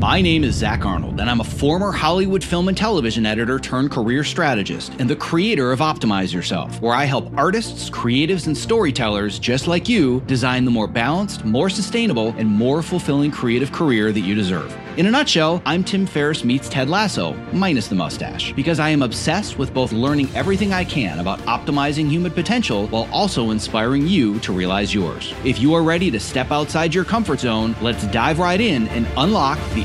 My name is Zach Arnold, and I'm a former Hollywood film and television editor turned career strategist and the creator of Optimize Yourself, where I help artists, creatives, and storytellers just like you design the more balanced, more sustainable, and more fulfilling creative career that you deserve. In a nutshell, I'm Tim Ferriss meets Ted Lasso, minus the mustache, because I am obsessed with both learning everything I can about optimizing human potential while also inspiring you to realize yours. If you are ready to step outside your comfort zone, let's dive right in and unlock the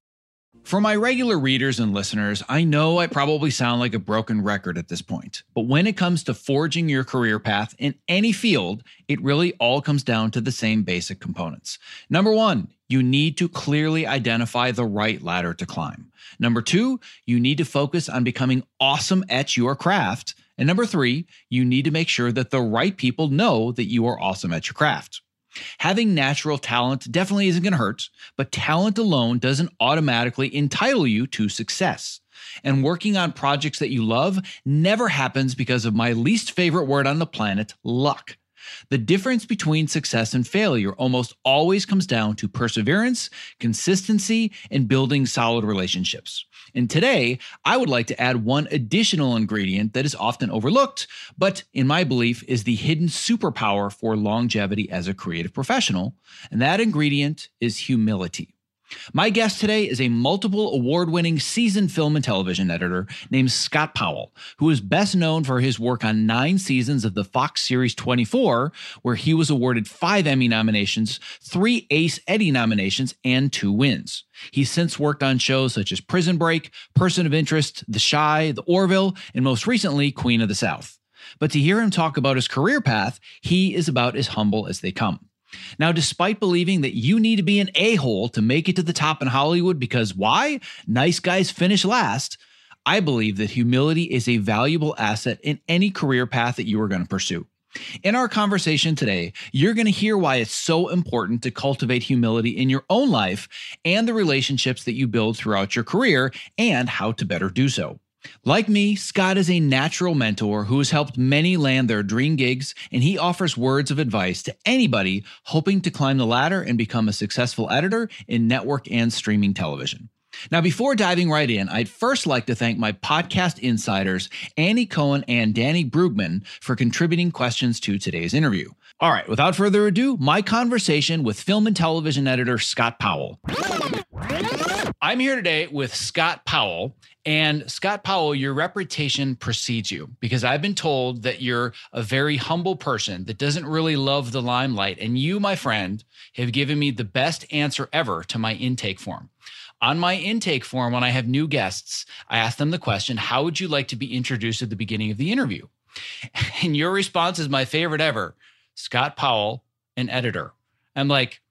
For my regular readers and listeners, I know I probably sound like a broken record at this point, but when it comes to forging your career path in any field, it really all comes down to the same basic components. Number one, you need to clearly identify the right ladder to climb. Number two, you need to focus on becoming awesome at your craft. And number three, you need to make sure that the right people know that you are awesome at your craft. Having natural talent definitely isn't going to hurt, but talent alone doesn't automatically entitle you to success. And working on projects that you love never happens because of my least favorite word on the planet, luck. The difference between success and failure almost always comes down to perseverance, consistency, and building solid relationships. And today, I would like to add one additional ingredient that is often overlooked, but in my belief is the hidden superpower for longevity as a creative professional. And that ingredient is humility. My guest today is a multiple award winning seasoned film and television editor named Scott Powell, who is best known for his work on nine seasons of the Fox series 24, where he was awarded five Emmy nominations, three Ace Eddie nominations, and two wins. He's since worked on shows such as Prison Break, Person of Interest, The Shy, The Orville, and most recently, Queen of the South. But to hear him talk about his career path, he is about as humble as they come. Now, despite believing that you need to be an a hole to make it to the top in Hollywood because why? Nice guys finish last. I believe that humility is a valuable asset in any career path that you are going to pursue. In our conversation today, you're going to hear why it's so important to cultivate humility in your own life and the relationships that you build throughout your career and how to better do so. Like me, Scott is a natural mentor who has helped many land their dream gigs, and he offers words of advice to anybody hoping to climb the ladder and become a successful editor in network and streaming television. Now, before diving right in, I'd first like to thank my podcast insiders, Annie Cohen and Danny Brugman, for contributing questions to today's interview. All right, without further ado, my conversation with film and television editor Scott Powell. I'm here today with Scott Powell. And Scott Powell, your reputation precedes you because I've been told that you're a very humble person that doesn't really love the limelight. And you, my friend, have given me the best answer ever to my intake form. On my intake form, when I have new guests, I ask them the question How would you like to be introduced at the beginning of the interview? And your response is my favorite ever Scott Powell, an editor. I'm like,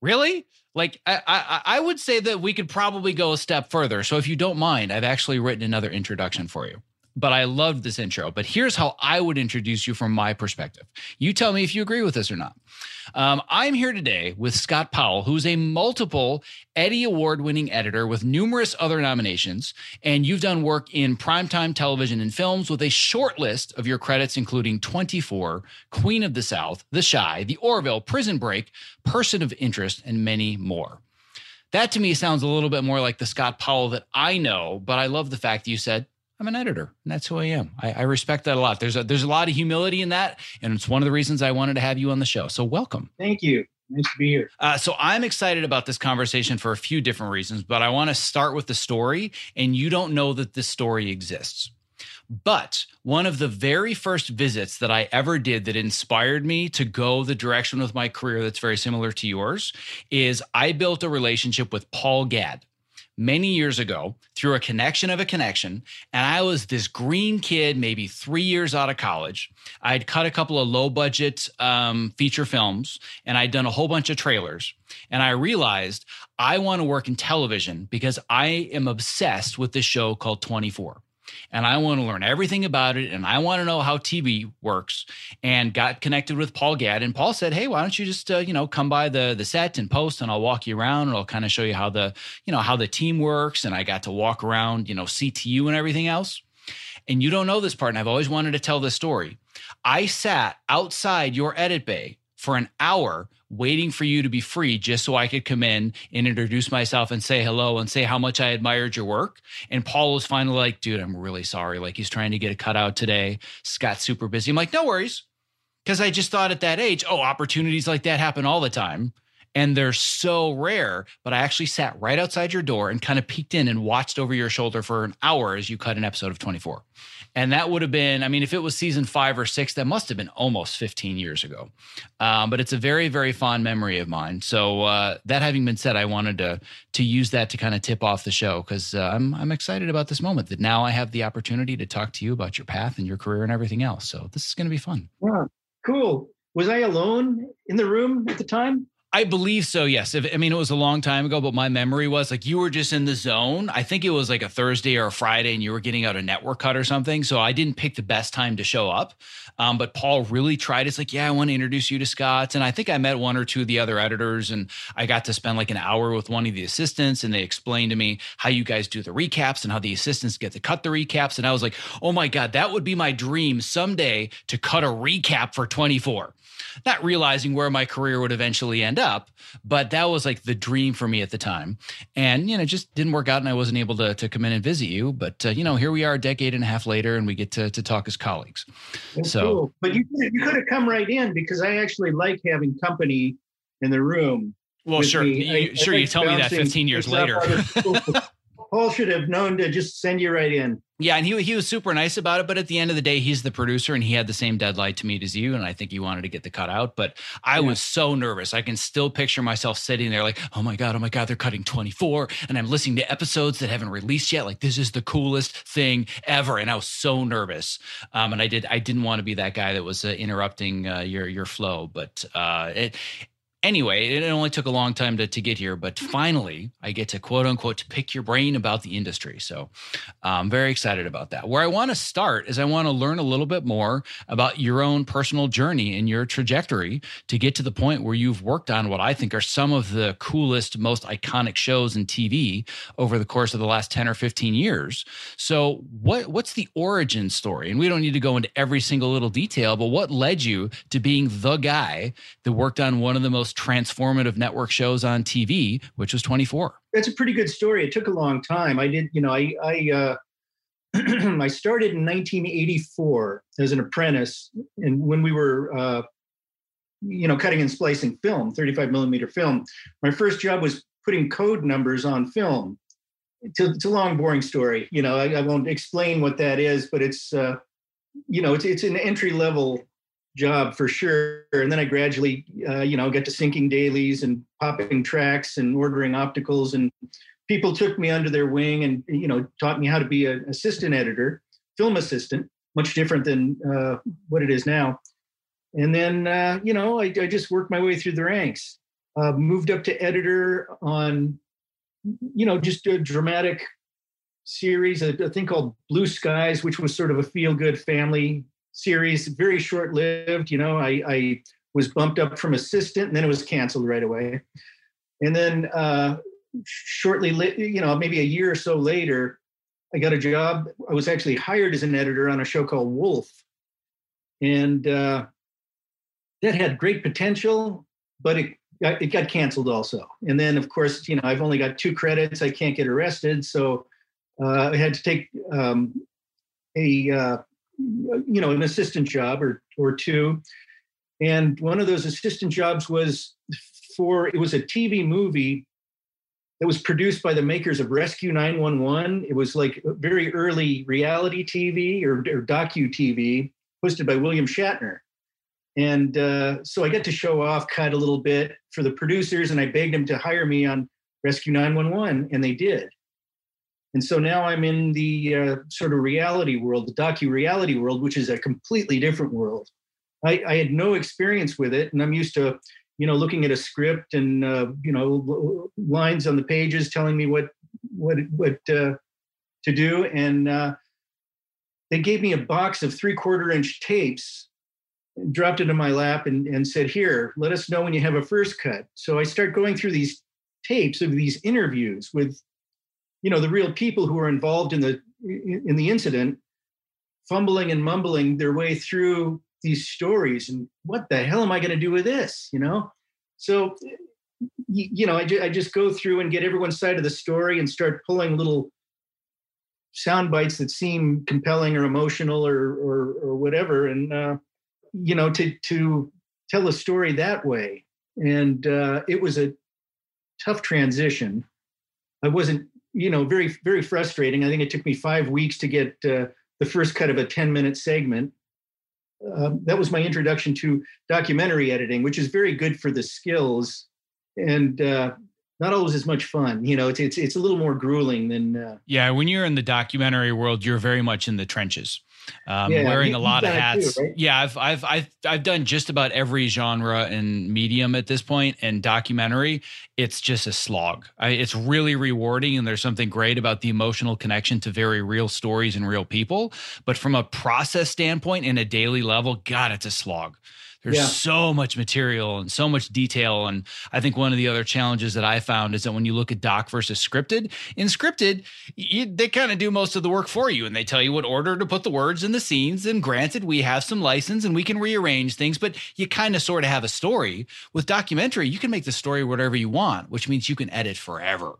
Really? Like I, I, I would say that we could probably go a step further. So if you don't mind, I've actually written another introduction for you. But I loved this intro. But here's how I would introduce you from my perspective. You tell me if you agree with this or not. Um, I'm here today with Scott Powell, who's a multiple Eddie Award winning editor with numerous other nominations. And you've done work in primetime television and films with a short list of your credits, including 24, Queen of the South, The Shy, The Orville, Prison Break, Person of Interest, and many more. That to me sounds a little bit more like the Scott Powell that I know, but I love the fact that you said, I'm an editor, and that's who I am. I, I, respect that a lot. There's a there's a lot of humility in that, and it's one of the reasons I wanted to have you on the show. So welcome. Thank you. Nice to be here. Uh, so I'm excited about this conversation for a few different reasons, but I want to start with the story, and you don't know that this story exists. But one of the very first visits that I ever did that inspired me to go the direction with my career that's very similar to yours is I built a relationship with Paul Gadd many years ago through a connection of a connection. And I was this green kid, maybe three years out of college. I'd cut a couple of low budget um, feature films and I'd done a whole bunch of trailers. And I realized I want to work in television because I am obsessed with this show called 24 and I want to learn everything about it and I want to know how TV works and got connected with Paul Gadd and Paul said, "Hey, why don't you just uh, you know come by the the set and post and I'll walk you around and I'll kind of show you how the you know how the team works and I got to walk around, you know, CTU and everything else." And you don't know this part and I've always wanted to tell this story. I sat outside your edit bay for an hour waiting for you to be free just so I could come in and introduce myself and say hello and say how much I admired your work. And Paul was finally like, dude, I'm really sorry. Like he's trying to get a cutout today. Scott's super busy. I'm like, no worries. Cause I just thought at that age, oh, opportunities like that happen all the time and they're so rare. But I actually sat right outside your door and kind of peeked in and watched over your shoulder for an hour as you cut an episode of 24. And that would have been, I mean, if it was season five or six, that must have been almost 15 years ago. Um, but it's a very, very fond memory of mine. So uh, that having been said, I wanted to to use that to kind of tip off the show because uh, I'm I'm excited about this moment that now I have the opportunity to talk to you about your path and your career and everything else. So this is going to be fun. Yeah, cool. Was I alone in the room at the time? I believe so. Yes. If, I mean, it was a long time ago, but my memory was like you were just in the zone. I think it was like a Thursday or a Friday, and you were getting out a network cut or something. So I didn't pick the best time to show up. Um, but Paul really tried. It's like, yeah, I want to introduce you to Scott, and I think I met one or two of the other editors, and I got to spend like an hour with one of the assistants, and they explained to me how you guys do the recaps and how the assistants get to cut the recaps. And I was like, oh my god, that would be my dream someday to cut a recap for 24 not realizing where my career would eventually end up. But that was like the dream for me at the time. And, you know, just didn't work out and I wasn't able to, to come in and visit you. But, uh, you know, here we are a decade and a half later and we get to, to talk as colleagues. That's so, cool. but you, you could have come right in because I actually like having company in the room. Well, sure. You, I, sure. I you tell me that 15 years later. Paul should have known to just send you right in. Yeah, and he he was super nice about it. But at the end of the day, he's the producer, and he had the same deadline to meet as you. And I think he wanted to get the cut out. But I yeah. was so nervous. I can still picture myself sitting there, like, "Oh my god, oh my god, they're cutting 24," and I'm listening to episodes that haven't released yet. Like, this is the coolest thing ever, and I was so nervous. Um, and I did I didn't want to be that guy that was uh, interrupting uh, your your flow. But uh, it anyway, it only took a long time to, to get here, but finally I get to quote unquote to pick your brain about the industry. So I'm very excited about that. Where I want to start is I want to learn a little bit more about your own personal journey and your trajectory to get to the point where you've worked on what I think are some of the coolest, most iconic shows in TV over the course of the last 10 or 15 years. So what what's the origin story? And we don't need to go into every single little detail, but what led you to being the guy that worked on one of the most most transformative network shows on TV, which was 24. That's a pretty good story. It took a long time. I did, you know, I I uh, I started in 1984 as an apprentice, and when we were, uh, you know, cutting and splicing film, 35 millimeter film. My first job was putting code numbers on film. It's a, it's a long, boring story. You know, I, I, won't explain what that is, but it's, uh, you know, it's it's an entry level job for sure. And then I gradually, uh, you know, got to syncing dailies and popping tracks and ordering opticals. And people took me under their wing and, you know, taught me how to be an assistant editor, film assistant, much different than uh, what it is now. And then, uh, you know, I, I, just worked my way through the ranks. Uh, moved up to editor on, you know, just a dramatic series, a, a thing called Blue Skies, which was sort of a feel good family series, very short lived. You know, I, I, was bumped up from assistant and then it was canceled right away. And then uh, shortly, you know, maybe a year or so later, I got a job. I was actually hired as an editor on a show called Wolf. And uh, that had great potential, but it it got canceled also. And then, of course, you know, I've only got two credits. I can't get arrested, so uh, I had to take um, a uh, you know an assistant job or or two. And one of those assistant jobs was for it was a TV movie that was produced by the makers of Rescue 911. It was like very early reality TV or, or docu TV, hosted by William Shatner. And uh, so I got to show off, cut a little bit for the producers, and I begged them to hire me on Rescue 911, and they did. And so now I'm in the uh, sort of reality world, the docu reality world, which is a completely different world. I, I, had no experience with it, and I'm used to, you know, looking at a script and uh, you know lines on the pages telling me what what what uh, to do, and uh, they gave me a box of three quarter inch tapes dropped it in my lap and, and said, Here, let us know when you have a first cut. So I start going through these tapes of these interviews with, you know, the real people who are involved in the in the incident, fumbling and mumbling their way through these stories. And what the hell am I going to do with this? You know? So you know, I, ju- I just go through and get everyone's side of the story and start pulling little sound bites that seem compelling or emotional or or, or whatever. And uh, you know, to to tell a story that way. And uh, it was a tough transition. I wasn't, you know, very very frustrating. I think it took me five weeks to get uh, the first cut of a ten minute segment. Um, that was my introduction to documentary editing, which is very good for the skills and uh, not always as much fun. You know, it's it's it's a little more grueling than. Uh, yeah, when you're in the documentary world, you're very much in the trenches um, yeah, wearing a lot of hats. Too, right? Yeah, I've, I've I've I've done just about every genre and medium at this point, and documentary. It's just a slog. I, it's really rewarding, and there's something great about the emotional connection to very real stories and real people. But from a process standpoint, in a daily level, God, it's a slog. There's yeah. so much material and so much detail. And I think one of the other challenges that I found is that when you look at doc versus scripted, in scripted, you, they kind of do most of the work for you and they tell you what order to put the words in the scenes. And granted, we have some license and we can rearrange things, but you kind of sort of have a story. With documentary, you can make the story whatever you want, which means you can edit forever.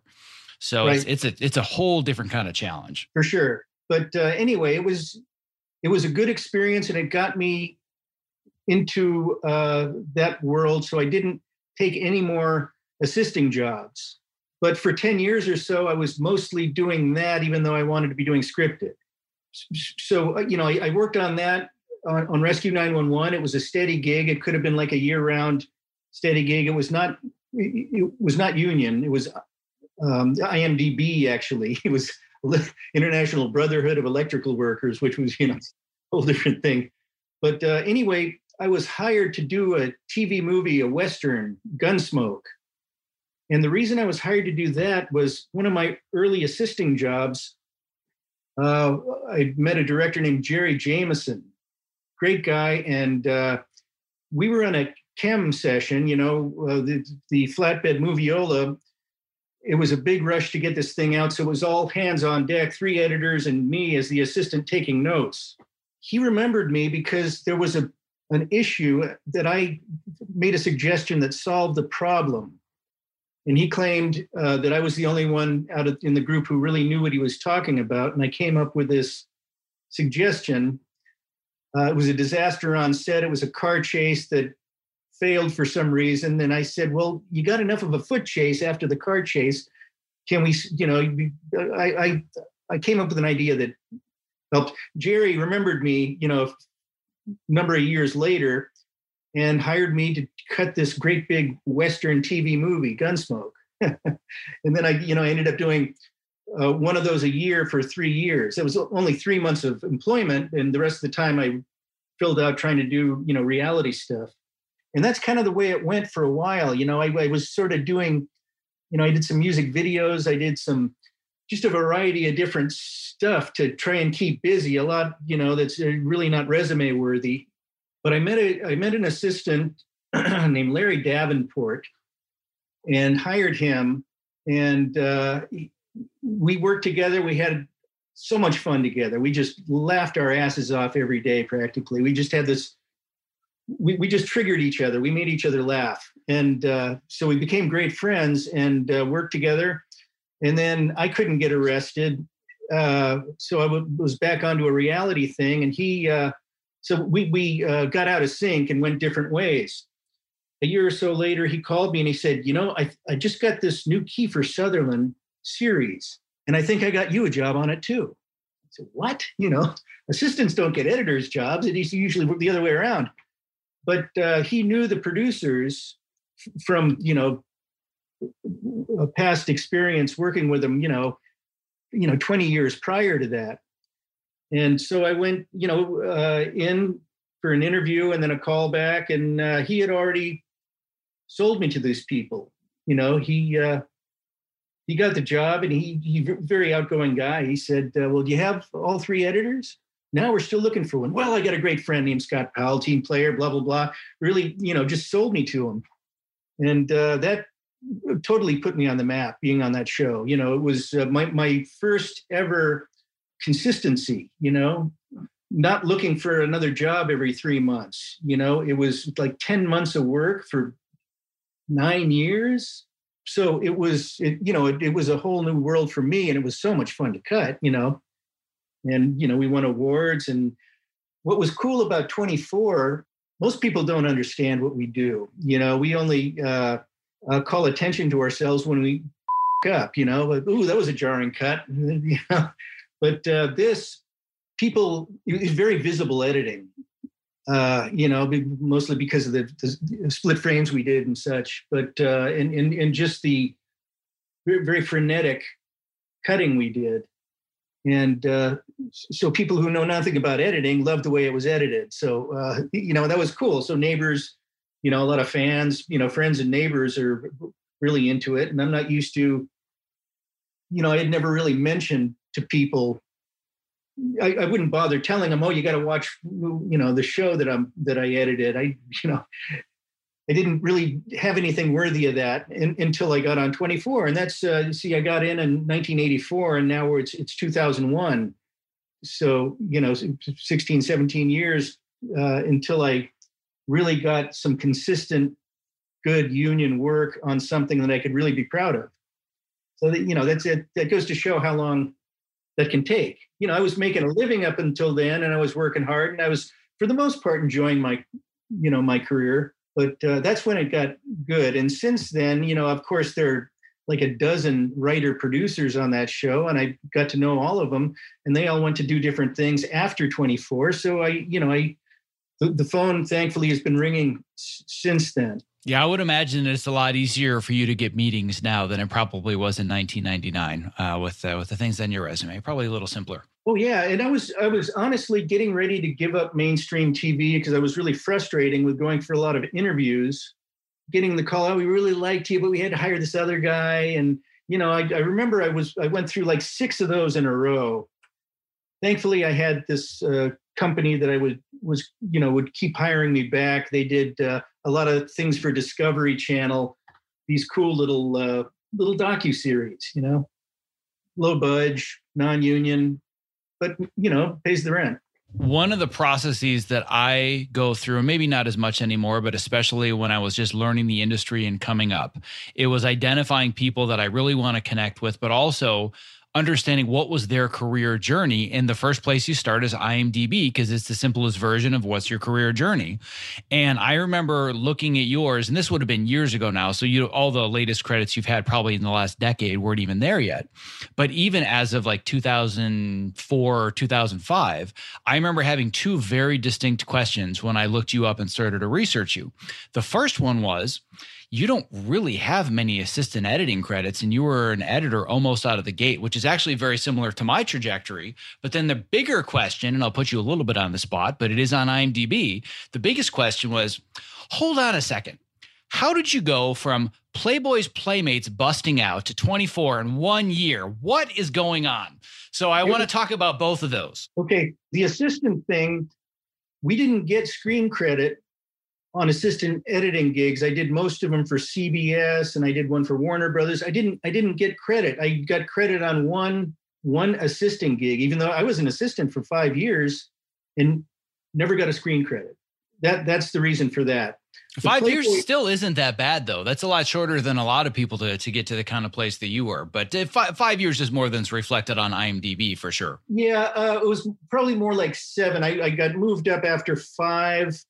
So right. it's, it's a it's a whole different kind of challenge. For sure. But uh, anyway, it was it was a good experience and it got me into uh, that world. So I didn't take any more assisting jobs. But for 10 years or so, I was mostly doing that, even though I wanted to be doing scripted. So, uh, you know, I, I worked on that on, on, Rescue 911. It was a steady gig. It could have been like a year round steady gig. It was not, it was not union. It was um, IBEW, actually. It was International Brotherhood of Electrical Workers, which was, you know, a whole different thing. But uh, anyway, I was hired to do a TV movie, a Western, Gunsmoke. And the reason I was hired to do that was one of my early assisting jobs. Uh, I met a director named Jerry Jameson, great guy. And uh, we were on a KEM session, you know, uh, the, the flatbed moviola. It was a big rush to get this thing out. So it was all hands on deck, three editors and me as the assistant taking notes. He remembered me because there was a an issue that I made a suggestion that solved the problem. And he claimed uh, that I was the only one out of, in the group who really knew what he was talking about. And I came up with this suggestion. Uh, it was a disaster on set. It was a car chase that failed for some reason. And I said, "Well, you got enough of a foot chase after the car chase. Can we? You know, I I, I came up with an idea that helped." Jerry remembered me, you know, number of years later and hired me to cut this great big Western TV movie, Gunsmoke. and then I, you know, I ended up doing uh, one of those a year for three years. It was only three months of employment, and the rest of the time I filled out trying to do, you know, reality stuff. And that's kind of the way it went for a while. You know, I, I was sort of doing, you know, I did some music videos, I did some just a variety of different stuff to try and keep busy. A lot, you know, that's uh, really not resume worthy. But I met a I met an assistant named Larry Davenport, and hired him, and uh, we worked together. We had so much fun together. We just laughed our asses off every day, practically. We just had this. We, we just triggered each other. We made each other laugh, and uh, so we became great friends and uh, worked together and then I couldn't get arrested, uh, so I w- was back onto a reality thing, and he. Uh, so we we uh, got out of sync and went different ways. A year or so later, he called me and he said, "You know, I I just got this new Kiefer Sutherland series, and I think I got you a job on it too." I said, "What? You know, assistants don't get editors' jobs. It's usually the other way around." But uh, he knew the producers from you know a past experience working with them, you know, you know, 20 years prior to that. And so I went, you know, uh, in for an interview and then a call back, and uh, he had already sold me to these people. You know, he uh, he got the job, and he he very outgoing guy. He said, uh, "Well, do you have all three editors?" Now we're still looking for one. Well, I got a great friend named Scott Powell, team player, blah blah blah. Really, you know, just sold me to him, and uh, that totally put me on the map being on that show. You know, it was uh, my my first ever consistency. You know, not looking for another job every three months. You know, it was like ten months of work for nine years. So it was, it, you know, it, it was a whole new world for me, and it was so much fun to cut. You know, and you know, we won awards. And what was cool about 24 most people don't understand what we do. You know, we only uh, uh, call attention to ourselves when we up, you know, but ooh, that was a jarring cut. you know? But uh, this, people, is very visible editing, uh, you know, mostly because of the, the, split frames we did and such, but uh, and, and, and just the very, very frenetic cutting we did. And uh, so people who know nothing about editing love the way it was edited. So, uh, you know, that was cool. So neighbors, you know a lot of fans you know friends and neighbors are really into it and i'm not used to you know i had never really mentioned to people I, I wouldn't bother telling them oh you got to watch you know the show that i'm that i edited. I you know i didn't really have anything worthy of that in, until i got on 24 and that's uh, see i got in in 1984 and now it's it's 2001 so you know 16 17 years uh, until i really got some consistent good union work on something that I could really be proud of. So that you know that's it. That goes to show how long that can take. You know, I was making a living up until then, and I was working hard, and I was for the most part enjoying my, you know, my career. But uh, that's when it got good. And since then, you know, of course, there are like a dozen writer producers on that show, and I got to know all of them, and they all went to do different things after 24. So I, you know, I the, the phone thankfully has been ringing s- since then. Yeah, I would imagine it's a lot easier for you to get meetings now than it probably was in 1999 uh, with uh, with the things on your resume. Probably a little simpler. Oh yeah, and I was I was honestly getting ready to give up mainstream TV because I was really frustrating with going for a lot of interviews, getting the call. Oh, we really liked you, but we had to hire this other guy, and you know, I, I remember I was I went through like six of those in a row. Thankfully, I had this uh, company that I would was you know would keep hiring me back. They did uh, a lot of things for Discovery Channel, these cool little uh, little docu series, you know, low budge, non-union, but you know pays the rent. One of the processes that I go through, maybe not as much anymore, but especially when I was just learning the industry and coming up, it was identifying people that I really want to connect with, but also understanding what was their career journey. In the first place you start is IMDb because it's the simplest version of what's your career journey. And I remember looking at yours, and this would have been years ago now. So you all the latest credits you've had probably in the last decade weren't even there yet. But even as of like 2004 or 2005, I remember having two very distinct questions when I looked you up and started to research you. The first one was, you don't really have many assistant editing credits and you were an editor almost out of the gate which is actually very similar to my trajectory but then the bigger question and i'll put you a little bit on the spot but it is on imdb the biggest question was hold on a second how did you go from Playboy's Playmates busting out to 24 in one year. What is going on? So I want to talk about both of those. Okay. The assistant thing, we didn't get screen credit on assistant editing gigs. I did most of them for CBS and I did one for Warner Brothers. I didn't I didn't get credit. I got credit on one one assistant gig, even though I was an assistant for five years and never got a screen credit. That that's the reason for that. Five Playboy, years still isn't that bad, though. That's a lot shorter than a lot of people to, to get to the kind of place that you were. But uh, five, five years is more than's reflected on IMDb for sure. Yeah, uh, it was probably more like seven. I, I got moved up after five,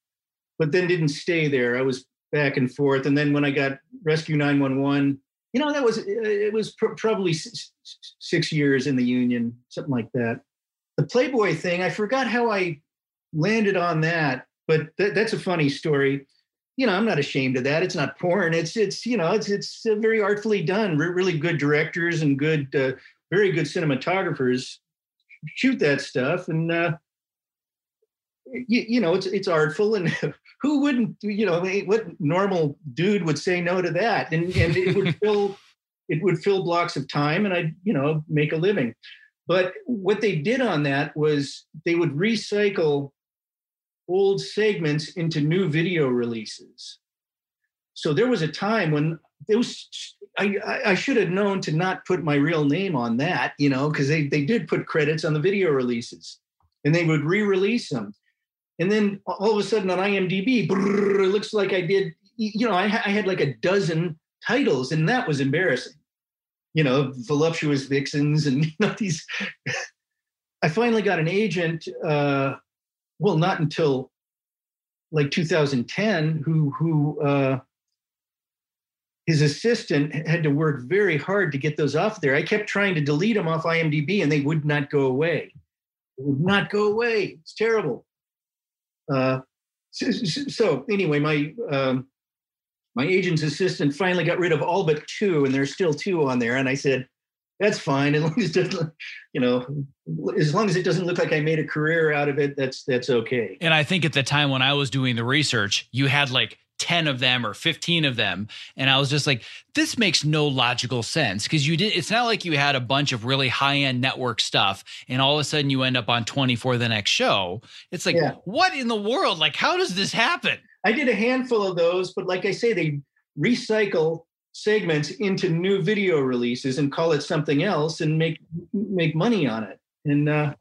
but then didn't stay there. I was back and forth. And then when I got Rescue 911, you know, that was, uh, it was pr- probably six, six years in the union, something like that. The Playboy thing, I forgot how I landed on that, but th- that's a funny story you know, I'm not ashamed of that. It's not porn. It's it's you know, it's it's uh, very artfully done. Re- really good directors and good, uh, very good cinematographers shoot that stuff, and uh, you, you know, it's it's artful. And who wouldn't, you know, what normal dude would say no to that? And and it would fill it would fill blocks of time, and I'd you know make a living. But what they did on that was they would recycle old segments into new video releases. So there was a time when it was I, I should have known to not put my real name on that, you know, because they, they did put credits on the video releases and they would re-release them. And then all of a sudden on IMDb, brrr, it looks like I did, you know, I, I had like a dozen titles and that was embarrassing. You know, voluptuous vixens and you know, these. I finally got an agent uh, well, not until like 2010, who who uh, his assistant had to work very hard to get those off there. I kept trying to delete them off IMDb, and they would not go away. They would not go away. It's terrible. Uh, so, so, anyway, my um, my agent's assistant finally got rid of all but two, and there's still two on there. And I said, that's fine as long as it you know as long as it doesn't look like i made a career out of it that's that's okay and i think at the time when i was doing the research you had like 10 of them or 15 of them and i was just like this makes no logical sense because you did it's not like you had a bunch of really high-end network stuff and all of a sudden you end up on 24 the next show it's like yeah. what in the world like how does this happen i did a handful of those but like i say they recycle segments into new video releases and call it something else and make make money on it. And uh,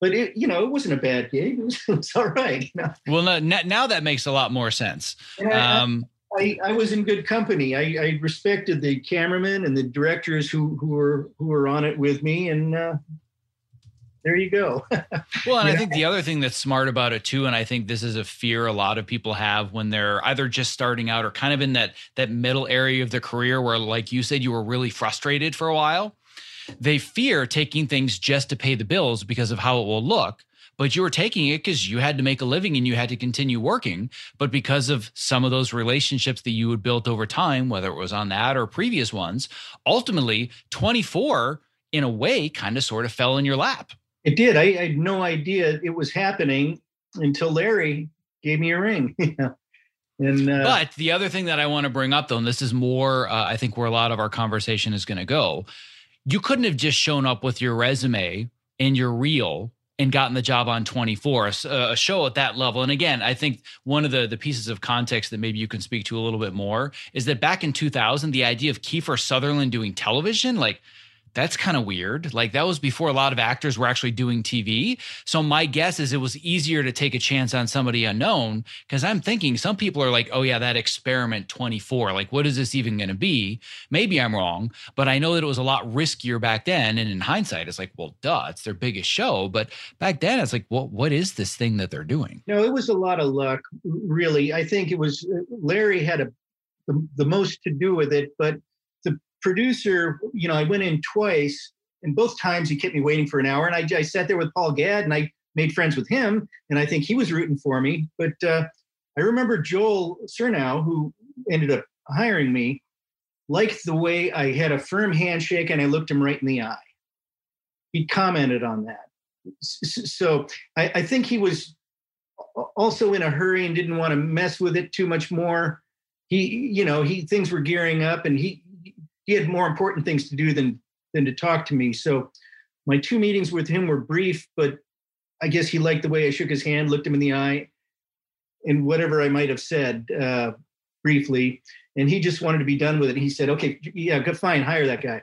but it you know it wasn't a bad gig. It was, it was all right. You know? Well, now, now that makes a lot more sense. Um, I, I, was in good company. I, I, respected the cameramen and the directors who who were who were on it with me, and uh, there you go. well, and. I think the other thing that's smart about it too, and I think this is a fear a lot of people have when they're either just starting out or kind of in that that middle area of their career where, like you said, you were really frustrated for a while. They fear taking things just to pay the bills because of how it will look. But you were taking it because you had to make a living and you had to continue working. But because of some of those relationships that you had built over time, whether it was on that or previous ones, ultimately 24 in a way kind of sort of fell in your lap. It did. I, I, had no idea it was happening until Larry gave me a ring. and uh, but the other thing that I want to bring up, though, and this is more, uh, I think, where a lot of our conversation is going to go. You couldn't have just shown up with your resume and your reel and gotten the job on 24 a, uh, a, show at that level. And again i think one of the the pieces of context that maybe you can speak to a little bit more is that back in 2000 the idea of kiefer sutherland doing television like that's kind of weird. Like that was before a lot of actors were actually doing TV. So my guess is it was easier to take a chance on somebody unknown because I'm thinking some people are like, oh yeah, that experiment 24. Like, what is this even going to be? Maybe I'm wrong, but I know that it was a lot riskier back then. And in hindsight, it's like, well, duh, it's their biggest show. But back then, it's like, well, what is this thing that they're doing? No, it was a lot of luck, really. I think it was uh, Larry had a the, the most to do with it, but producer, you know, I went in twice, and both times he kept me waiting for an hour. And I, I sat there with Paul Gadd, and I made friends with him, and I think he was rooting for me. But uh, I remember Joel Surnow, who ended up hiring me, liked the way I had a firm handshake and I looked him right in the eye. He commented on that. So I, I think he was also in a hurry and didn't want to mess with it too much more. he, you know, he things were gearing up, and he he had more important things to do than than to talk to me. So my two meetings with him were brief, but I guess he liked the way I shook his hand, looked him in the eye, and whatever I might have said uh, briefly, and he just wanted to be done with it. He said, "Okay, yeah, good, fine, hire that guy."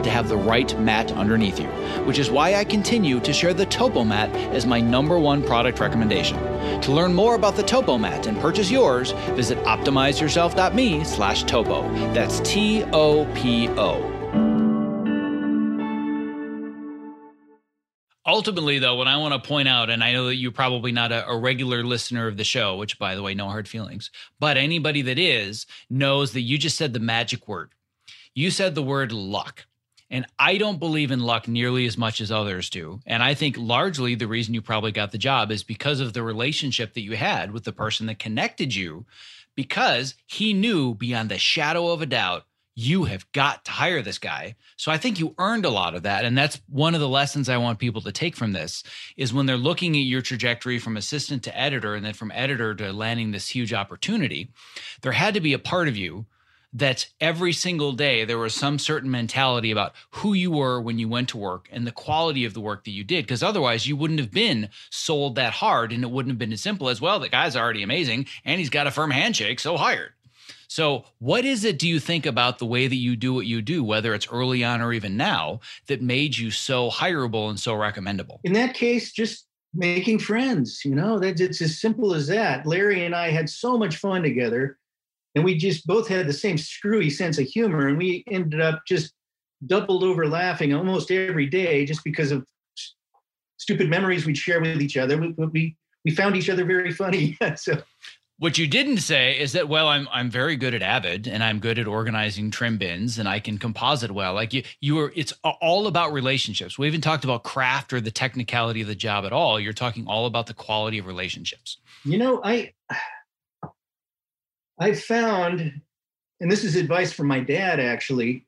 to have the right mat underneath you, which is why I continue to share the Topo Mat as my number one product recommendation. To learn more about the Topo Mat and purchase yours, visit optimizeyourself.me slash topo. That's T-O-P-O. Ultimately, though, what I want to point out, and I know that you're probably not a, a, regular listener of the show, which, by the way, no hard feelings, but anybody that is knows that you just said the magic word. You said the word luck. And I don't believe in luck nearly as much as others do. And I think largely the reason you probably got the job is because of the relationship that you had with the person that connected you, because he knew beyond the shadow of a doubt you have got to hire this guy. So I think you earned a lot of that and that's one of the lessons I want people to take from this is when they're looking at your trajectory from assistant to editor and then from editor to landing this huge opportunity, there had to be a part of you that every single day there was some certain mentality about who you were when you went to work and the quality of the work that you did. Because otherwise, you wouldn't have been sold that hard and it wouldn't have been as simple as, well, the guy's already amazing and he's got a firm handshake, so hired. So, what is it do you think about the way that you do what you do, whether it's early on or even now, that made you so hireable and so recommendable? In that case, just making friends, you know, that it's as simple as that. Larry and I had so much fun together and we just both had the same screwy sense of humor and we ended up just doubled over laughing almost every day just because of stupid memories we'd share with each other we we, we found each other very funny so what you didn't say is that well I'm I'm very good at Avid and I'm good at organizing trim bins and I can composite well like you you are it's all about relationships. We haven't talked about craft or the technicality of the job at all. You're talking all about the quality of relationships. You know, I I've found, and this is advice from my dad actually,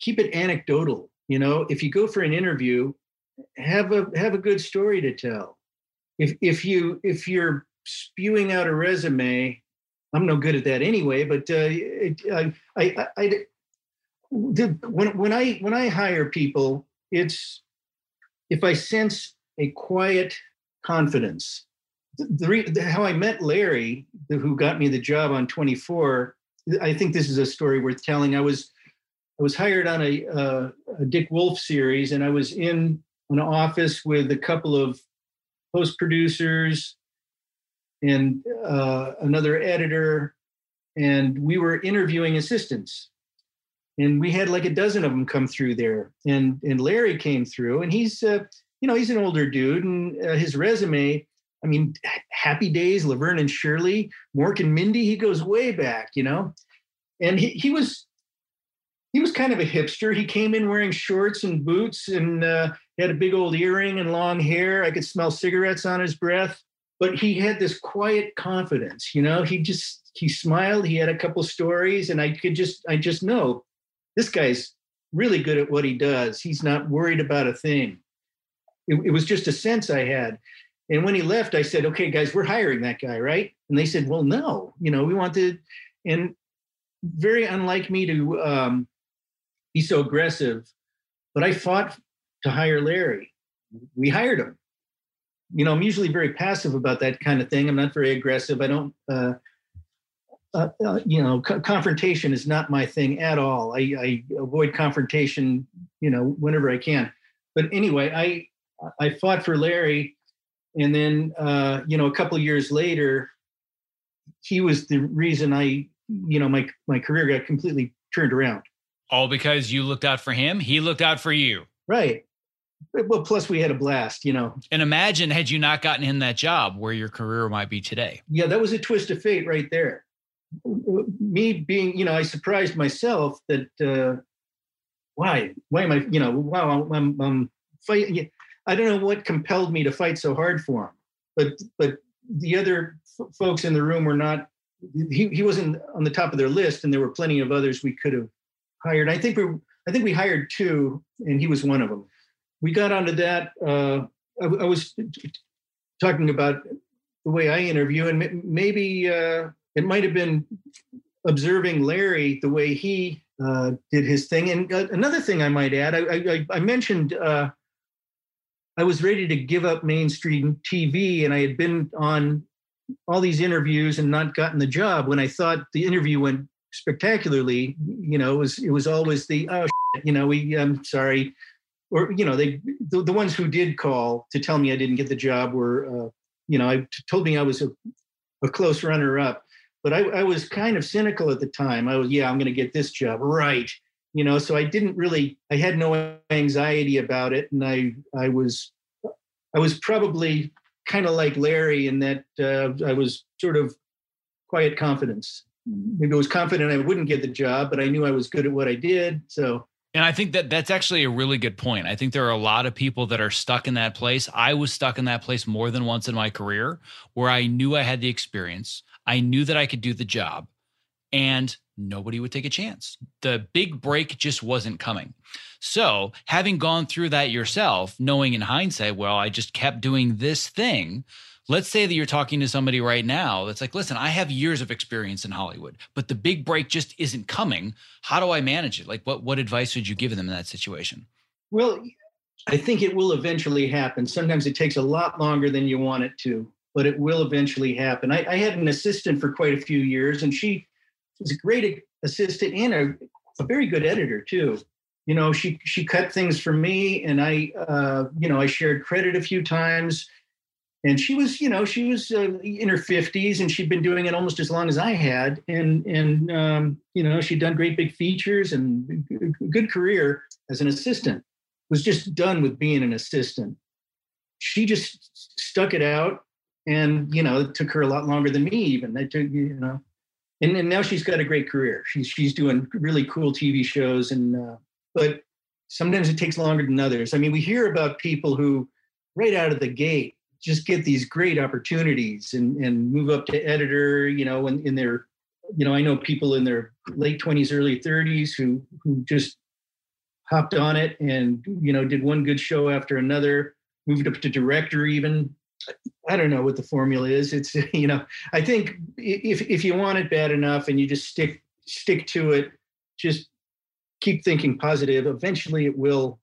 keep it anecdotal. You know, if you go for an interview, have a have a good story to tell. If if you if you're spewing out a resume, I'm no good at that anyway. But uh, I, I, I, I when when I when I hire people, it's if I sense a quiet confidence the, the, how I met Larry, who got me the job on 24, I think this is a story worth telling. I was I was hired on a, uh, a Dick Wolf series, and I was in an office with a couple of post producers and uh, another editor, and we were interviewing assistants. And we had like a dozen of them come through there, and and Larry came through, and he's uh, you know, he's an older dude, and uh, his resume. I mean, Happy Days, Laverne and Shirley, Mork and Mindy. He goes way back, you know, and he he was he was kind of a hipster. He came in wearing shorts and boots, and uh, had a big old earring and long hair. I could smell cigarettes on his breath, but he had this quiet confidence. You know, he just he smiled. He had a couple stories, and I could just I just know this guy's really good at what he does. He's not worried about a thing. It, it was just a sense I had. And when he left, I said, "Okay, guys, we're hiring that guy, right?" And they said, "Well, no. You know, we want to." And very unlike me to um, be so aggressive, but I fought to hire Larry. We hired him. You know, I'm usually very passive about that kind of thing. I'm not very aggressive. I don't. Uh, uh, uh, you know, co- confrontation is not my thing at all. I, I, avoid confrontation, you know, whenever I can. But anyway, I I fought for Larry, and then uh, you know, a couple years later, he was the reason I, you know, my my career got completely turned around. All because you looked out for him. He looked out for you. Right. Well, plus we had a blast, you know. And imagine had you not gotten him that job, where your career might be today. Yeah, that was a twist of fate right there me being, you know, I surprised myself that uh, why, why am I, you know, wow, I'm, I'm fighting. I don't know what compelled me to fight so hard for him, but but the other f- folks in the room were not. He he wasn't on the top of their list, and there were plenty of others we could have hired. I think we I think we hired two, and he was one of them. We got onto that. Uh, I, I was talking about the way I interview, and maybe uh, it might have been observing Larry the way he uh, did his thing. And uh, another thing I might add, I, I, I mentioned uh, I was ready to give up mainstream TV, and I had been on all these interviews and not gotten the job. When I thought the interview went spectacularly, you know, it was it was always the oh, shit, you know, we I'm sorry, or you know, they the, the ones who did call to tell me I didn't get the job were, uh, you know, I told me I was a, a close runner up but I, I was kind of cynical at the time. I was, yeah, I'm going to get this job, right? You know, so I didn't really, I had no anxiety about it, and I, I was, I was probably kind of like Larry in that uh, I was sort of quiet confidence. Maybe I was confident I wouldn't get the job, but I knew I was good at what I did. So and I think that that's actually a really good point. I think there are a lot of people that are stuck in that place. I was stuck in that place more than once in my career where I knew I had the experience. I knew that I could do the job and nobody would take a chance. The big break just wasn't coming. So, having gone through that yourself, knowing in hindsight, well, I just kept doing this thing. Let's say that you're talking to somebody right now that's like, listen, I have years of experience in Hollywood, but the big break just isn't coming. How do I manage it? Like, what, what advice would you give them in that situation? Well, I think it will eventually happen. Sometimes it takes a lot longer than you want it to but it will eventually happen. I, I had an assistant for quite a few years, and she was a great assistant and a, a very good editor too. You know, she she cut things for me, and I, uh, you know, I shared credit a few times. And she was, you know, she was uh, in her fifties, and she'd been doing it almost as long as I had, and and um, you know, she'd done great big features and a good career as an assistant. Was just done with being an assistant. She just stuck it out and you know it took her a lot longer than me even it took you know and, and now she's got a great career. She's she's doing really cool tv shows and uh, but sometimes it takes longer than others. I mean we hear about people who right out of the gate just get these great opportunities and and move up to editor you know in, in their you know i know people in their late 20s early 30s who who just hopped on it and you know did one good show after another moved up to director even I don't know what the formula is. It's you know, I think if if you want it bad enough and you just stick stick to it, just keep thinking positive. Eventually, it will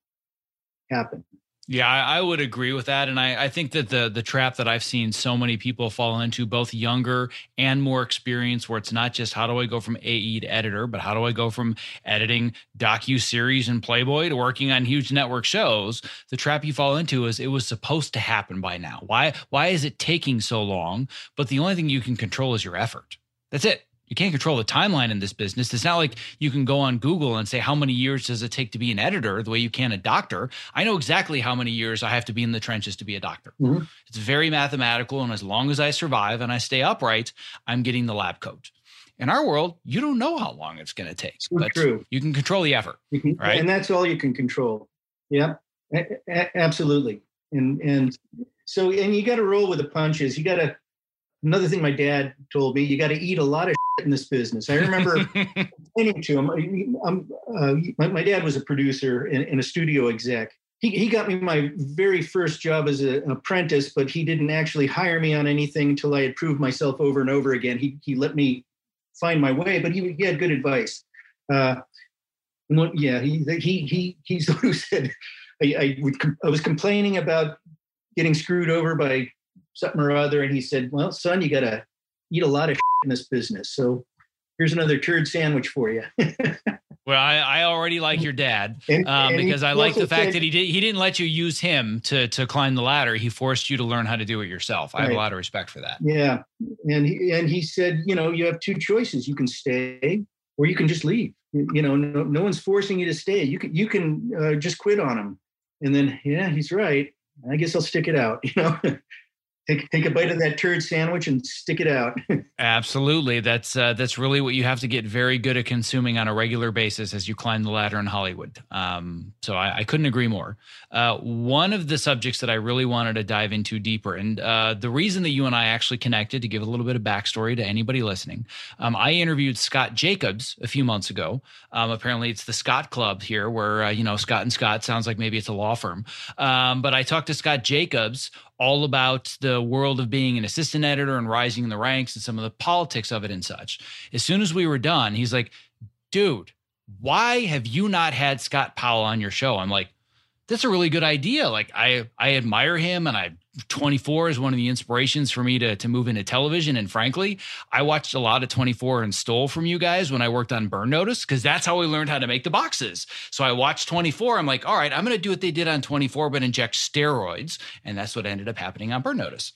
happen. Yeah, I, I, would agree with that, and I, I, think that the the trap that I've seen so many people fall into, both younger and more experienced, where it's not just how do I go from AE to editor, but how do I go from editing docu series and Playboy to working on huge network shows. The trap you fall into is it was supposed to happen by now. Why why is it taking so long? But the only thing you can control is your effort. That's it. You can't control the timeline in this business. It's not like you can go on Google and say, how many years does it take to be an editor the way you can a doctor? I know exactly how many years I have to be in the trenches to be a doctor. Mm-hmm. It's very mathematical. And as long as I survive and I stay upright, I'm getting the lab coat. In our world, you don't know how long it's going to take. So but true. You can control the effort. Can, right? And that's all you can control. Yeah, a- a- absolutely. And, and so, and you got to roll with the punches. You got to, another thing my dad told me, you got to eat a lot of in this business. I remember explaining to him, I'm, uh, my, my, dad was a producer and, and, a studio exec. He, he got me my very first job as a, an apprentice, but he didn't actually hire me on anything until I had proved myself over and over again. He, he let me find my way, but he, he had good advice. Uh, yeah, he, he, he, he's the one who said, I, I, would, I was complaining about getting screwed over by something or other. And he said, well, son, you got to eat a lot of in this business. So here's another turd sandwich for you. well, I, I, already like your dad and, um, and because I like the fact said, that he did he didn't let you use him to to climb the ladder. He forced you to learn how to do it yourself. I have a lot of respect for that. Yeah, and he, and he said, you know, you have two choices: you can stay or you can just leave. You know, no, no one's forcing you to stay. You can you can uh, just quit on him. And then, yeah, he's right. I guess I'll stick it out. You know take take a bite of that turd sandwich and stick it out. Absolutely, that's uh, that's really what you have to get very good at consuming on a regular basis as you climb the ladder in Hollywood. Um, so I, I, couldn't agree more. Uh, one of the subjects that I really wanted to dive into deeper, and uh, the reason that you and I actually connected to give a little bit of backstory to anybody listening, um, I interviewed Scott Jacobs a few months ago. Um, apparently, it's the Scott Club here, where uh, you know Scott and Scott sounds like maybe it's a law firm. Um, but I talked to Scott Jacobs all about the world of being an assistant editor and rising in the ranks and some of the politics of it and such. As soon as we were done, he's like, dude, why have you not had Scott Powell on your show? I'm like, that's a really good idea. Like I I admire him and I 24 is one of the inspirations for me to, to move into television. And frankly, I watched a lot of 24 and stole from you guys when I worked on Burn Notice because that's how we learned how to make the boxes. So I watched 24. I'm like, all right, I'm going to do what they did on 24, but inject steroids. And that's what ended up happening on Burn Notice.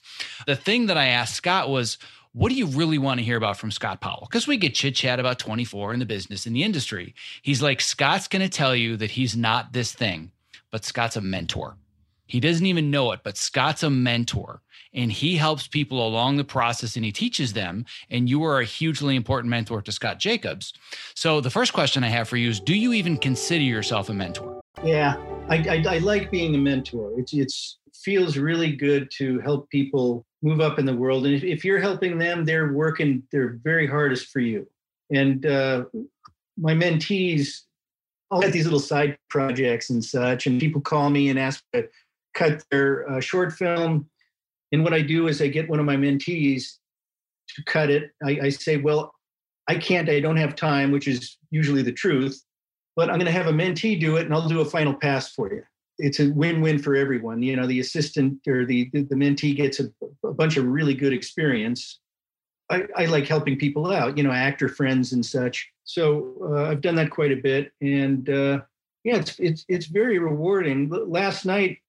The thing that I asked Scott was, what do you really want to hear about from Scott Powell? Because we get chit chat about 24 in the business in the industry. He's like, Scott's going to tell you that he's not this thing, but Scott's a mentor. He doesn't even know it, but Scott's a mentor and he helps people along the process and he teaches them. And you are a hugely important mentor to Scott Jacobs. So the first question I have for you is Do you even consider yourself a mentor? Yeah, I, I, I like being a mentor. It's, it's feels really good to help people move up in the world. And if, if you're helping them, they're working their very hardest for you. And uh, my mentees all have these little side projects and such, and people call me and ask to cut their uh, short film. And what I do is I get one of my mentees to cut it. I, I say, well, I can't, I don't have time, which is usually the truth, but I'm going to have a mentee do it and I'll do a final pass for you. It's a win-win for everyone. You know, the assistant or the, the, the mentee gets a, a, bunch of really good experience. I, I, like helping people out, you know, actor friends and such. So uh, I've done that quite a bit. And uh, yeah, it's, it's, it's very rewarding. Last night,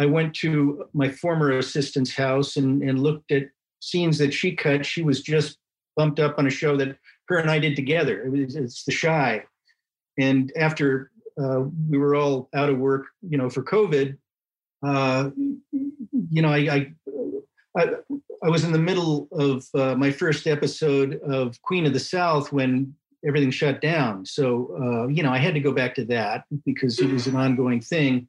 I went to my former assistant's house and, and looked at scenes that she cut. She was just bumped up on a show that her and I did together. It was, it's The Shy, And after uh, we were all out of work, you know, for COVID, uh, you know, I, I, I, I, was in the middle of uh, my first episode of Queen of the South when everything shut down. So, uh, you know, I had to go back to that because it was an ongoing thing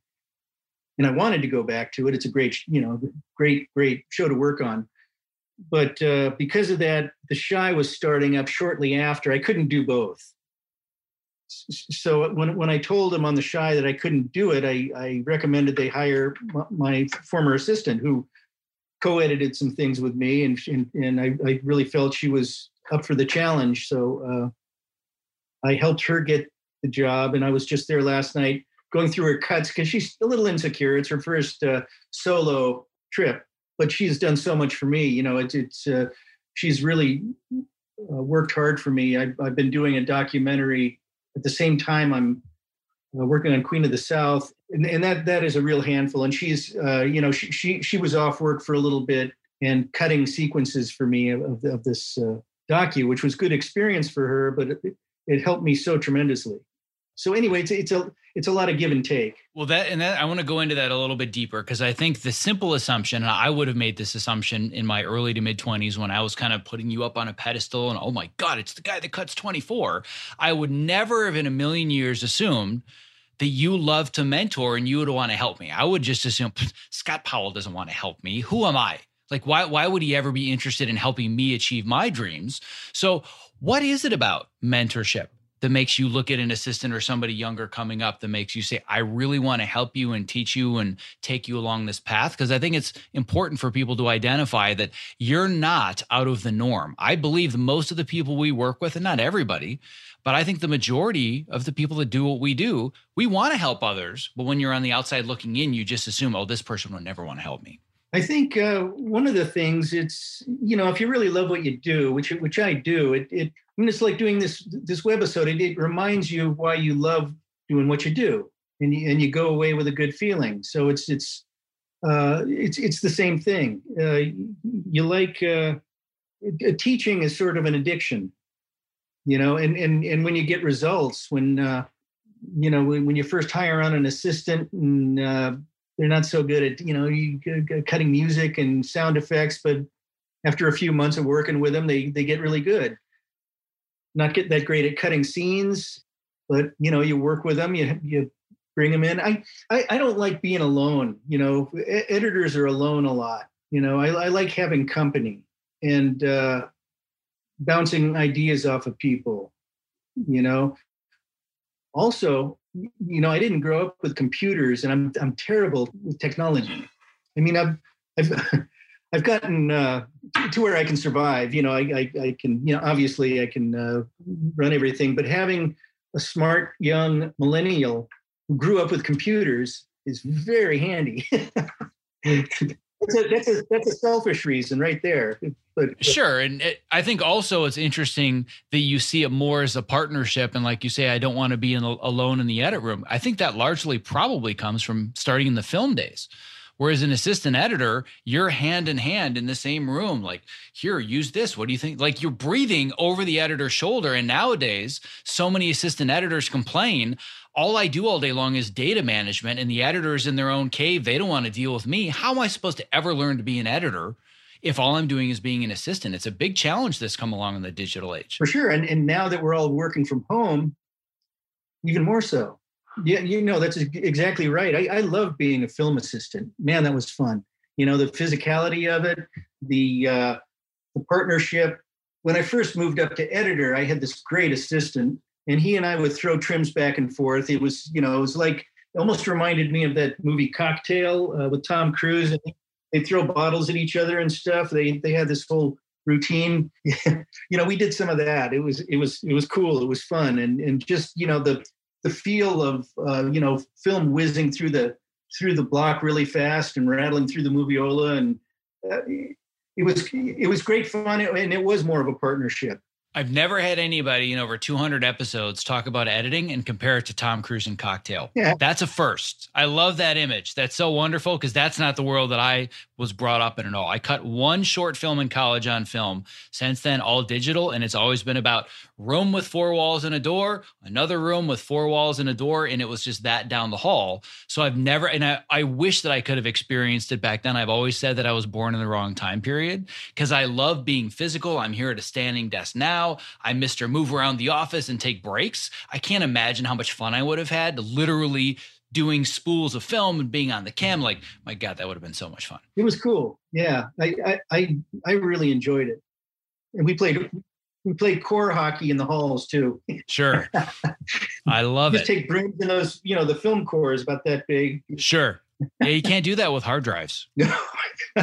and I wanted to go back to it. It's a great, you know, great, great show to work on. But uh, because of that, The Shy was starting up shortly after. I couldn't do both. So when, when I told him on The Shy that I couldn't do it, I, I recommended they hire my former assistant who co-edited some things with me, and and, and I, I really felt she was up for the challenge. So uh, I helped her get the job, and I was just there last night going through her cuts because she's a little insecure. It's her first uh, solo trip, but she's done so much for me. You know, it's it's uh, she's really uh, worked hard for me. I've, I've been doing a documentary at the same time. I'm uh, working on Queen of the South, and, and, that that is a real handful. And she's uh, you know she, she she was off work for a little bit and cutting sequences for me of, of this uh, docu, which was good experience for her, but it, it helped me so tremendously. So anyway, it's, it's a it's a lot of give and take. Well, that and that I want to go into that a little bit deeper because I think the simple assumption, and I would have made this assumption in my early to mid twenties when I was kind of putting you up on a pedestal and oh my god, it's the guy that cuts twenty four. I would never have in a million years assumed that you love to mentor and you would want to help me. I would just assume Scott Powell doesn't want to help me. Who am I? Like why why would he ever be interested in helping me achieve my dreams? So, what is it about mentorship that makes you look at an assistant or somebody younger coming up that makes you say, I really want to help you and teach you and take you along this path? Because I think it's important for people to identify that you're not out of the norm. I believe most of the people we work with, and not everybody, but I think the majority of the people that do what we do, we want to help others. But when you're on the outside looking in, you just assume, oh, this person would never want to help me. I think uh, one of the things it's you know if you really love what you do, which which I do, it it I mean it's like doing this this webisode. It, it reminds you why you love doing what you do, and you, and you go away with a good feeling. So it's it's uh, it's it's the same thing. Uh, you like uh, teaching is sort of an addiction, you know, and and and when you get results, when uh, you know when, when you first hire on an assistant and uh, they're not so good at you know you, cutting music and sound effects but after a few months of working with them they they get really good. Not get that great at cutting scenes but you know you work with them you you bring them in. I i, I don't like being alone you know editors are alone a lot you know i, I like having company and uh bouncing ideas off of people you know. Also you know, I didn't grow up with computers, and I'm I'm terrible with technology. I mean, I've I've I've gotten uh, to where I can survive. You know, I, I, I can you know obviously I can uh, run everything, but having a smart young millennial who grew up with computers is very handy. that's a, that's a selfish reason right there. But, but sure, and it, I think also it's interesting that you see it more as a partnership, and like you say, I don't want to be in, alone in the edit room. I think that largely probably comes from starting in the film days. Whereas an assistant editor, you're hand in hand in the same room. Like, here, use this. What do you think? Like, you're breathing over the editor's shoulder. And nowadays, so many assistant editors complain all I do all day long is data management, and the editors in their own cave, they don't want to deal with me. How am I supposed to ever learn to be an editor if all I'm doing is being an assistant? It's a big challenge that's come along in the digital age. For sure. And, and now that we're all working from home, even more so. Yeah, you know, that's exactly right. I, I love being a film assistant. Man, that was fun. You know, the physicality of it, the uh, the partnership. When I first moved up to editor, I had this great assistant and he and I would throw trims back and forth. It was, you know, it was like almost reminded me of that movie Cocktail uh, with Tom Cruise. And they throw bottles at each other and stuff. They they had this whole routine. you know, we did some of that. It was it was it was cool. It was fun, and and just you know the the feel of uh, you know film whizzing through the through the block really fast and rattling through the moviola and. Uh, it was it was great fun and it was more of a partnership I've never had anybody in over 200 episodes talk about editing and compare it to Tom Cruise and Cocktail. Yeah. That's a first. I love that image. That's so wonderful because that's not the world that I was brought up in at all. I cut one short film in college on film. Since then, all digital, and it's always been about room with four walls and a door, another room with four walls and a door, and it was just that down the hall. So I've never, and I, I wish that I could have experienced it back then. I've always said that I was born in the wrong time period because I love being physical. I'm here at a standing desk now. I'm Mr. Move around the office and take breaks. I can't imagine how much fun I would have had literally doing spools of film and being on the cam. Like, my God, that would have been so much fun. It was cool. Yeah. I I I really enjoyed it. And we played we played core hockey in the halls too. Sure. I love Just it. Take brooms in those, you know, the film core is about that big. Sure. Yeah, you can't do that with hard drives.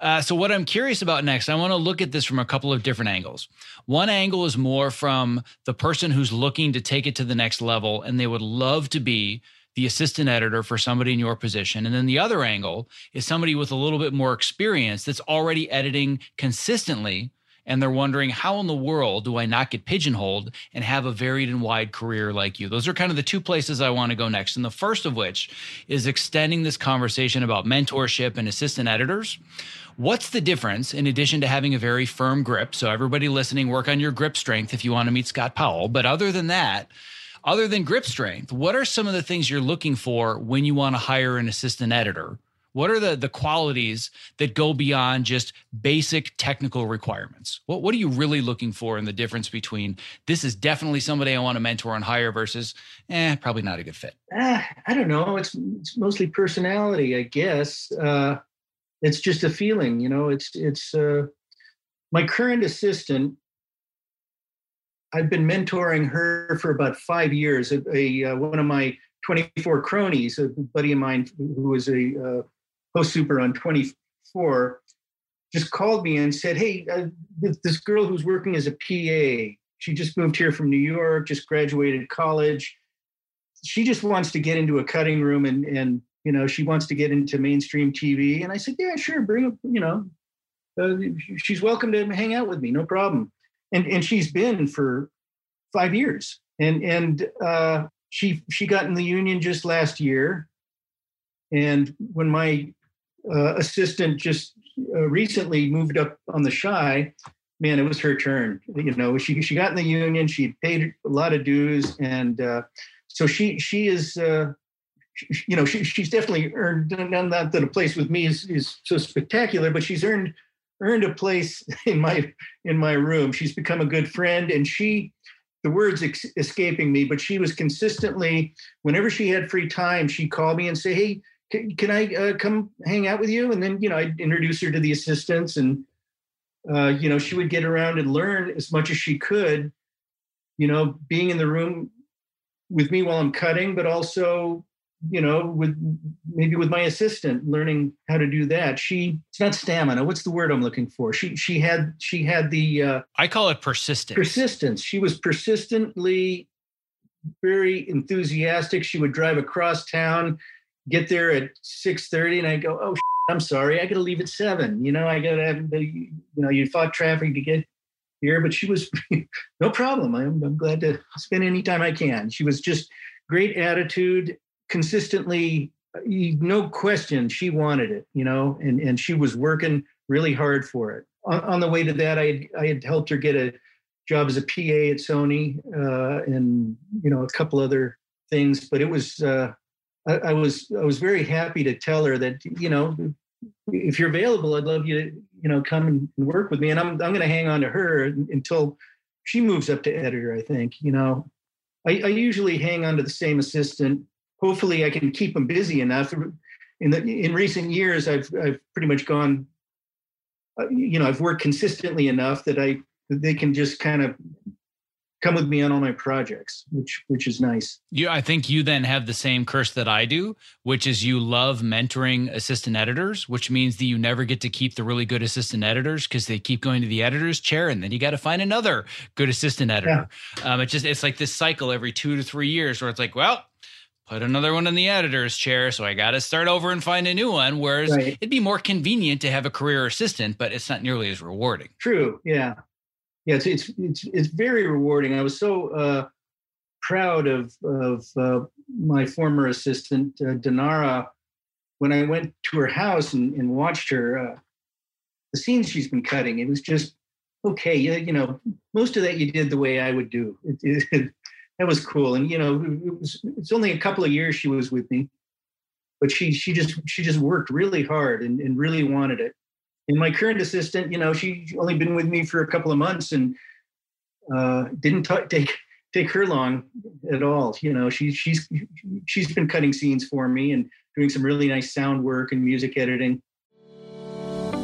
Uh, so, what I'm curious about next, I want to look at this from a couple of different angles. One angle is more from the person who's looking to take it to the next level, and they would love to be the assistant editor for somebody in your position. And then the other angle is somebody with a little bit more experience that's already editing consistently and they're wondering how in the world do I not get pigeonholed and have a varied and wide career like you? Those are kind of the two places I want to go next. And the first of which is extending this conversation about mentorship and assistant editors. What's the difference in addition to having a very firm grip? So, everybody listening, work on your grip strength if you want to meet Scott Powell. But other than that, other than grip strength, what are some of the things you're looking for when you want to hire an assistant editor? What are the the qualities that go beyond just basic technical requirements? What what are you really looking for in the difference between this is definitely somebody I want to mentor and hire versus eh probably not a good fit? Uh, I don't know. It's it's mostly personality, I guess. Uh, it's just a feeling, you know. It's it's uh, my current assistant. I've been mentoring her for about five years. A, a uh, one of my 24 cronies, a buddy of mine who was a uh, post super on 24 just called me and said, Hey, uh, this girl who's working as a PA, she just moved here from New York, just graduated college. She just wants to get into a cutting room and, and, you know, she wants to get into mainstream TV. And I said, Yeah, sure, bring up, you know, uh, she's welcome to hang out with me, no problem. And, and she's been for five years. And, and, uh, she, she got in the union just last year. And when my uh, assistant just uh, recently moved up on the shy, man, it was her turn. You know, she she got in the union, she paid a lot of dues, and uh, so she she is. Uh, she, you know, she, she's definitely earned. Not that a place with me is, is so spectacular, but she's earned earned a place in my in my room. She's become a good friend, and she the words ex- escaping me, but she was consistently, whenever she had free time, she'd call me and say, Hey, can, can I uh, come hang out with you? And then, you know, I'd introduce her to the assistants and, uh, you know, she would get around and learn as much as she could, you know, being in the room with me while I'm cutting, but also, you know, with maybe with my assistant, learning how to do that. She, it's not stamina. What's the word I'm looking for? She, she had, she had the, uh, I call it persistence. Persistence. She was persistently very enthusiastic. She would drive across town get there at 6.30 and I go, oh, I'm sorry, I got to leave at seven. You know, I got to have the, you know, you fought traffic to get here, but she was no problem. I'm, I'm glad to spend any time I can. She was just great attitude, consistently, no question, she wanted it, you know, and, and she was working really hard for it. On, on the way to that, I had, I had helped her get a job as a PA at Sony uh, and, you know, a couple other things, but it was, uh, I, I, was I was very happy to tell her that you know if you're available, I'd love you to you know come and work with me, and I'm I'm going to hang on to her until she moves up to editor. I think you know I, I usually hang on to the same assistant. Hopefully, I can keep them busy enough. In the in recent years, I've I've pretty much gone. Uh, you know, I've worked consistently enough that I they can just kind of come with me on all my projects, which which is nice. You, I think you then have the same curse that I do, which is you love mentoring assistant editors, which means that you never get to keep the really good assistant editors because they keep going to the editor's chair, and then you got to find another good assistant editor. Yeah. Um, it's just it's like this cycle every two to three years where it's like, well. Put another one in the editor's chair, so I got to start over and find a new one. Whereas right. it'd be more convenient to have a career assistant, but it's not nearly as rewarding. True. Yeah yeah, it's it's it's, it's very rewarding. I was so uh, proud of of uh, my former assistant uh, Dinara when I went to her house and, and watched her uh, the scenes she's been cutting. It was just okay. You, you know, most of that you did the way I would do. It, it, that was cool. And you know, it was it's only a couple of years she was with me, but she she just she just worked really hard and, and really wanted it and my current assistant, you know, she's only been with me for a couple of months and uh, didn't take take her long at all. You know, she's she's she's been cutting scenes for me and doing some really nice sound work and music editing.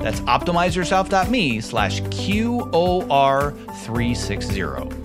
That's optimizeyourself.me slash QOR 360.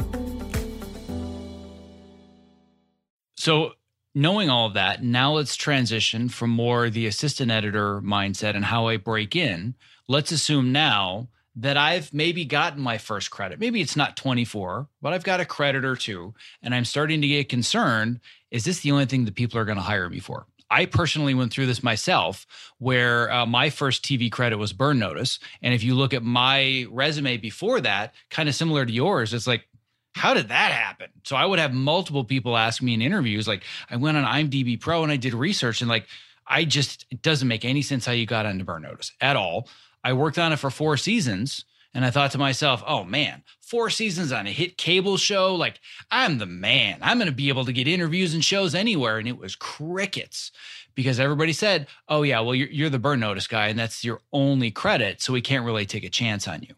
So knowing all of that, now let's transition from more the assistant editor mindset and how I break in. Let's assume now that I've maybe gotten my first credit. Maybe it's not 24, but I've got a credit or two, and I'm starting to get concerned. Is this the only thing that people are going to hire me for? I personally went through this myself, where uh, my first TV credit was Burn Notice. And if you look at my resume before that, kind of similar to yours, it's like, how did that happen? So I would have multiple people ask me in interviews, like, I went on IMDb Pro and I did research, and like, I just, it doesn't make any sense how you got onto Burn Notice at all. I worked on it for four seasons. And I thought to myself, oh man, four seasons on a hit cable show. Like, I'm the man. I'm going to be able to get interviews and shows anywhere. And it was crickets because everybody said, oh, yeah, well, you're, you're the burn notice guy, and that's your only credit. So we can't really take a chance on you.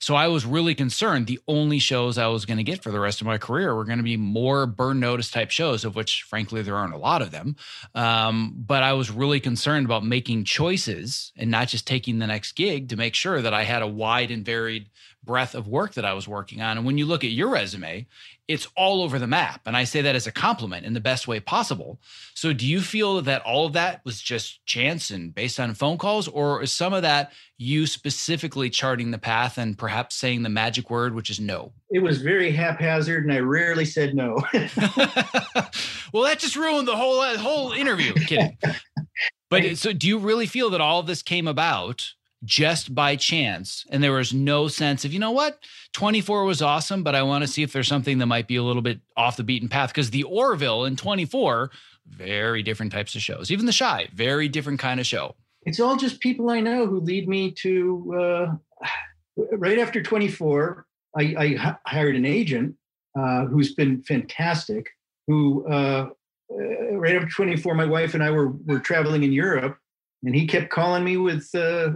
So I was really concerned. The only shows I was going to get for the rest of my career were going to be more burn notice type shows, of which, frankly, there aren't a lot of them. Um, but I was really concerned about making choices and not just taking the next gig to make sure that I had a wide and varied breadth of work that I was working on. And when you look at your resume, it's all over the map. And I say that as a compliment in the best way possible. So, do you feel that all of that was just chance and based on phone calls, or is some of that you specifically charting the path and perhaps saying the magic word, which is no? It was very haphazard, and I rarely said no. well, that just ruined the whole uh, whole interview. Kidding. But so, do you really feel that all of this came about just by chance. And there was no sense of, you know what, 24 was awesome, but I want to see if there's something that might be a little bit off the beaten path. Because the Orville in 24, very different types of shows. Even the Shy, very different kind of show. It's all just people I know who lead me to. Uh, right after 24, I, I hired an agent uh, who's been fantastic. Who uh, uh right after 24, my wife and I were were traveling in Europe, and he kept calling me with uh,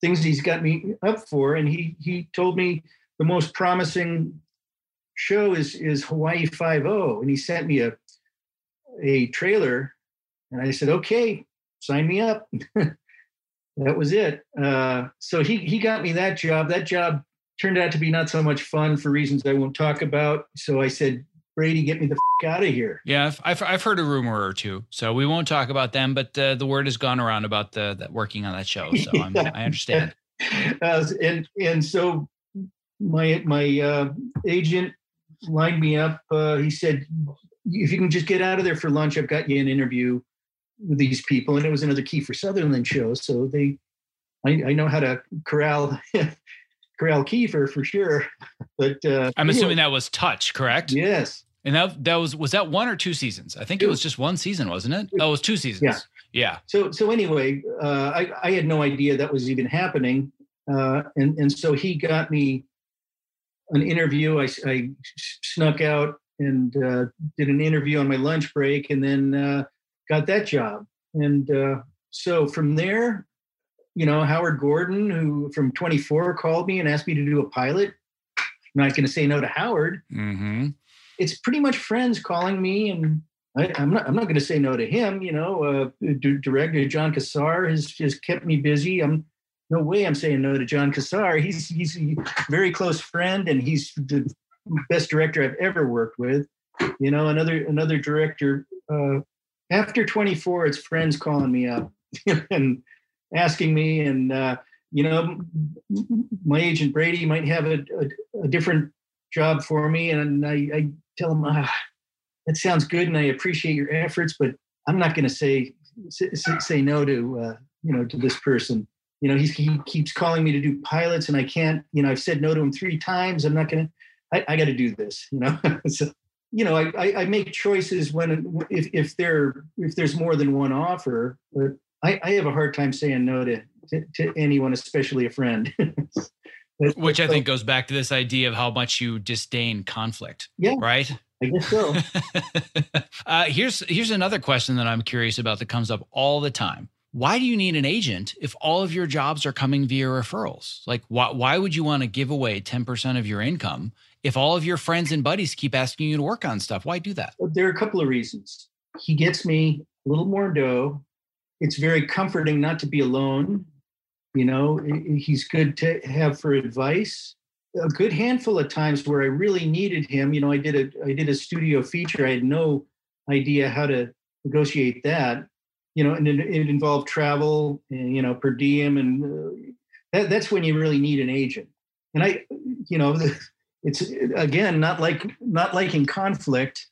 things he's got me up for. And he he told me the most promising show is is Hawaii Five O, and he sent me a a trailer, and I said, okay, sign me up. that was it. Uh, so he he got me that job. That job turned out to be not so much fun for reasons I won't talk about. So I said, Brady, get me the f- out of here. Yeah, I've, I've heard a rumor or two, so we won't talk about them. But uh, the word has gone around about the that working on that show, so yeah. i understand. Uh, and and so my my uh, agent lined me up. Uh, he said, "If you can just get out of there for lunch, I've got you an interview with these people." And it was another Kiefer Sutherland show, so they, I, I know how to corral. corral Kiefer for sure, but uh, I'm assuming that was touch, correct? Yes, and that that was was that one or two seasons? I think it was just one season, wasn't it? Oh, it was two seasons. Yeah. Yeah. So so anyway, uh, I I had no idea that was even happening, uh, and and so he got me an interview. I I snuck out and uh, did an interview on my lunch break, and then uh, got that job. And uh, so from there, you know, Howard Gordon, who from 24 called me and asked me to do a pilot I'm not going to say no to Howard. Mm-hmm. It's pretty much friends calling me, and I, am not. I'm not going to say no to him. You know, uh, director Jon Cassar has has kept me busy. I'm no way I'm saying no to Jon Cassar. He's he's a very close friend, and he's the best director I've ever worked with. You know, another another director. Uh, after 24, it's friends calling me up and asking me, and uh, you know, my agent Brady might have a, a, a different job for me, and I, I tell him, ah, that sounds good, and I appreciate your efforts, but I'm not going to say say no to uh, you know to this person you know, he keeps calling me to do pilots and I can't, you know, I've said no to him three times. I'm not going to, I, I got to do this, you know? so, you know, I, I, I, make choices when, if, if there, if there's more than one offer, but I, I have a hard time saying no to, to, to anyone, especially a friend. Which I think goes back to this idea of how much you disdain conflict. Yeah. Right. I guess so. uh, here's here's another question that I'm curious about that comes up all the time why do you need an agent if all of your jobs are coming via referrals? Like, why, why would you want to give away 10% of your income if all of your friends and buddies keep asking you to work on stuff? Why do that? There are a couple of reasons. He gets me a little more dough. It's very comforting not to be alone. You know, he's good to have for advice. A good handful of times where I really needed him. You know, I did a I did a studio feature. I had no idea how to negotiate that you know, and it, it involved travel, and, you know, per diem, and uh, that, that's when you really need an agent. And I, you know, it's again not like not liking conflict,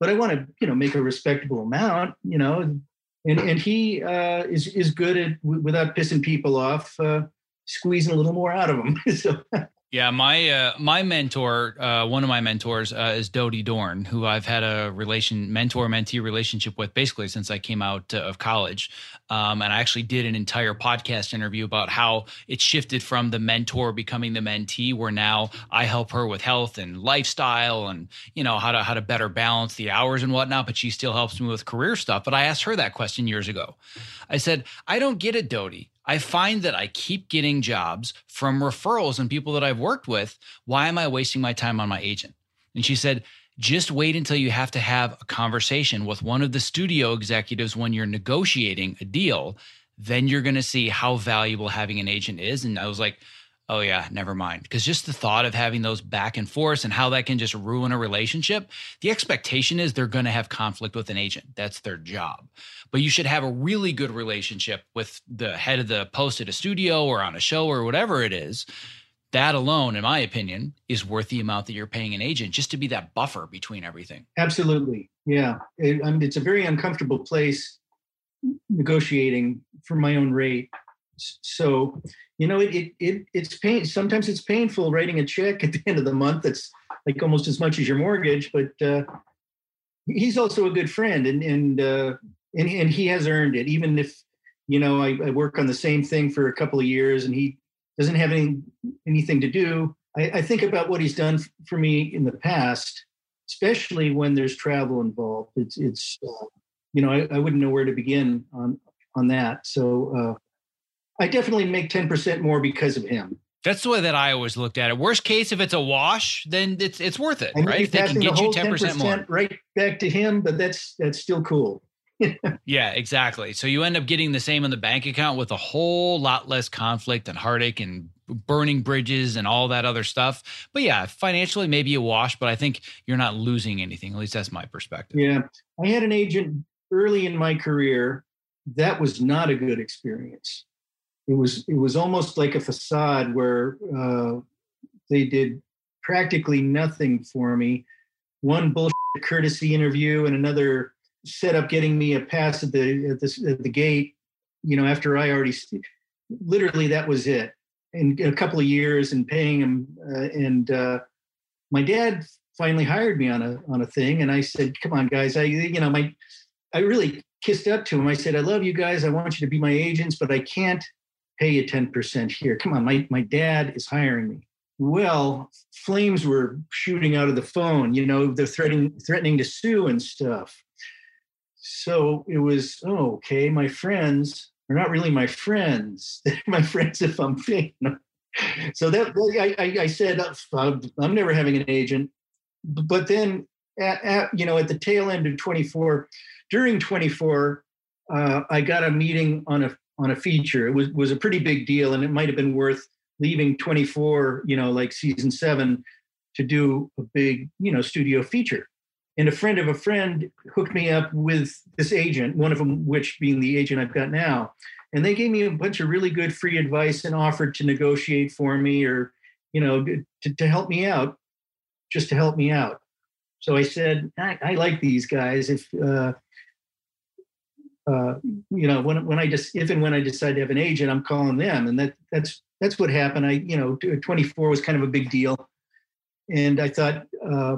but I want to, you know, make a respectable amount, you know, and and he uh, is is good at without pissing people off, uh, squeezing a little more out of them. so yeah, my uh, my mentor, uh, one of my mentors, uh, is Dodie Dorn, who I've had a relation mentor mentee relationship with basically since I came out uh, of college. Um, and I actually did an entire podcast interview about how it shifted from the mentor becoming the mentee, where now I help her with health and lifestyle, and you know how to how to better balance the hours and whatnot. But she still helps me with career stuff. But I asked her that question years ago. I said, I don't get it, Dodie. I find that I keep getting jobs from referrals and people that I've worked with. Why am I wasting my time on my agent? And she said, just wait until you have to have a conversation with one of the studio executives when you're negotiating a deal. Then you're going to see how valuable having an agent is. And I was like, oh yeah, never mind. Because just the thought of having those back and forth and how that can just ruin a relationship, the expectation is they're going to have conflict with an agent. That's their job. But you should have a really good relationship with the head of the post at a studio or on a show or whatever it is. That alone, in my opinion, is worth the amount that you're paying an agent just to be that buffer between everything. Absolutely. Yeah. It, I mean, it's a very uncomfortable place negotiating for my own rate. So you know, it, it, it it's pain. Sometimes it's painful writing a check at the end of the month. That's like almost as much as your mortgage, but uh, he's also a good friend and, and, uh, and, and he has earned it. Even if, you know, I, I, work on the same thing for a couple of years and he doesn't have any, anything to do. I, I think about what he's done for me in the past, especially when there's travel involved. It's, it's, uh, you know, I, I, wouldn't know where to begin on, on that. So, uh, I definitely make 10% more because of him. That's the way that I always looked at it. Worst case, if it's a wash, then it's it's worth it, right? If they can get you 10%, 10% more. Right back to him, but that's that's still cool. yeah, exactly. So you end up getting the same in the bank account with a whole lot less conflict and heartache and burning bridges and all that other stuff. But yeah, financially maybe a wash, but I think you're not losing anything. At least that's my perspective. Yeah. I had an agent early in my career. That was not a good experience it was it was almost like a facade where uh, they did practically nothing for me. One bullshit courtesy interview and another set up getting me a pass at the at the, at the gate. You know, after I already literally that was it. In, in a couple of years and paying him, uh, and uh, my dad finally hired me on a on a thing, and I said, "Come on, guys, I you know my." I really kissed up to him. I said, I love you guys. I want you to be my agents, but I can't pay you 10% here. Come on, my, my dad is hiring me. Well, flames were shooting out of the phone. You know, they're threatening threatening to sue and stuff. So it was, oh, okay, my friends are not really my friends. They're my friends if I'm them. so that I, I, said I'm never having an agent. But then, at, at, you know, at the tail end of 24, during 24, uh, I got a meeting on a on a feature. It was was a pretty big deal, and it might have been worth leaving 24, you know, like season seven, to do a big, you know, studio feature. And a friend of a friend hooked me up with this agent, one of them, which being the agent I've got now. And they gave me a bunch of really good free advice and offered to negotiate for me or, you know, to, to help me out, just to help me out. So I said, I, I like these guys. If, uh, uh, you know, when when I just if and when I decide to have an agent, I'm calling them, and that that's that's what happened. I you know, 24 was kind of a big deal, and I thought uh,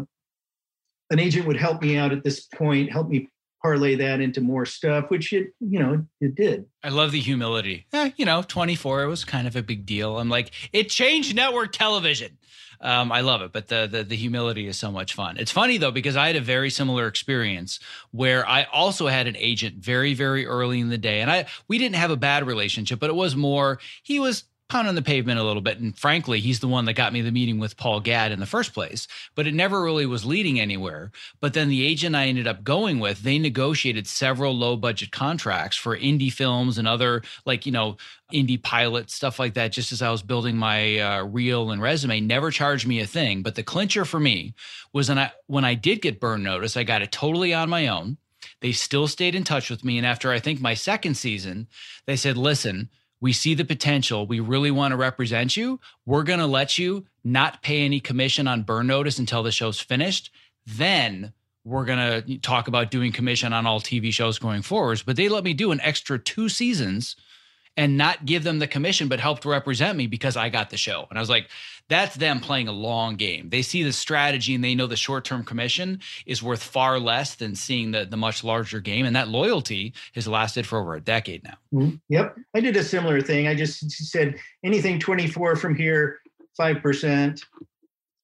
an agent would help me out at this point, help me parlay that into more stuff, which it, you know, it did. I love the humility. Eh, you know, 24 it was kind of a big deal. I'm like, it changed network television. Um, I love it, but the, the the humility is so much fun. It's funny though because I had a very similar experience where I also had an agent very very early in the day, and I we didn't have a bad relationship, but it was more he was pounding the pavement a little bit. And frankly, he's the one that got me the meeting with Paul Gadd in the first place, but it never really was leading anywhere. But then the agent I ended up going with, they negotiated several low budget contracts for indie films and other, like, you know, indie pilot stuff like that, just as I was building my uh, reel and resume, never charged me a thing. But the clincher for me was when I, when I did get burn notice, I got it totally on my own. They still stayed in touch with me. And after I think my second season, they said, listen, we see the potential. We really want to represent you. We're going to let you not pay any commission on burn notice until the show's finished. Then we're going to talk about doing commission on all TV shows going forwards. But they let me do an extra two seasons and not give them the commission, but helped represent me because I got the show. And I was like, that's them playing a long game. They see the strategy and they know the short term commission is worth far less than seeing the, the much larger game. And that loyalty has lasted for over a decade now. Mm-hmm. Yep. I did a similar thing. I just said anything 24 from here, 5%.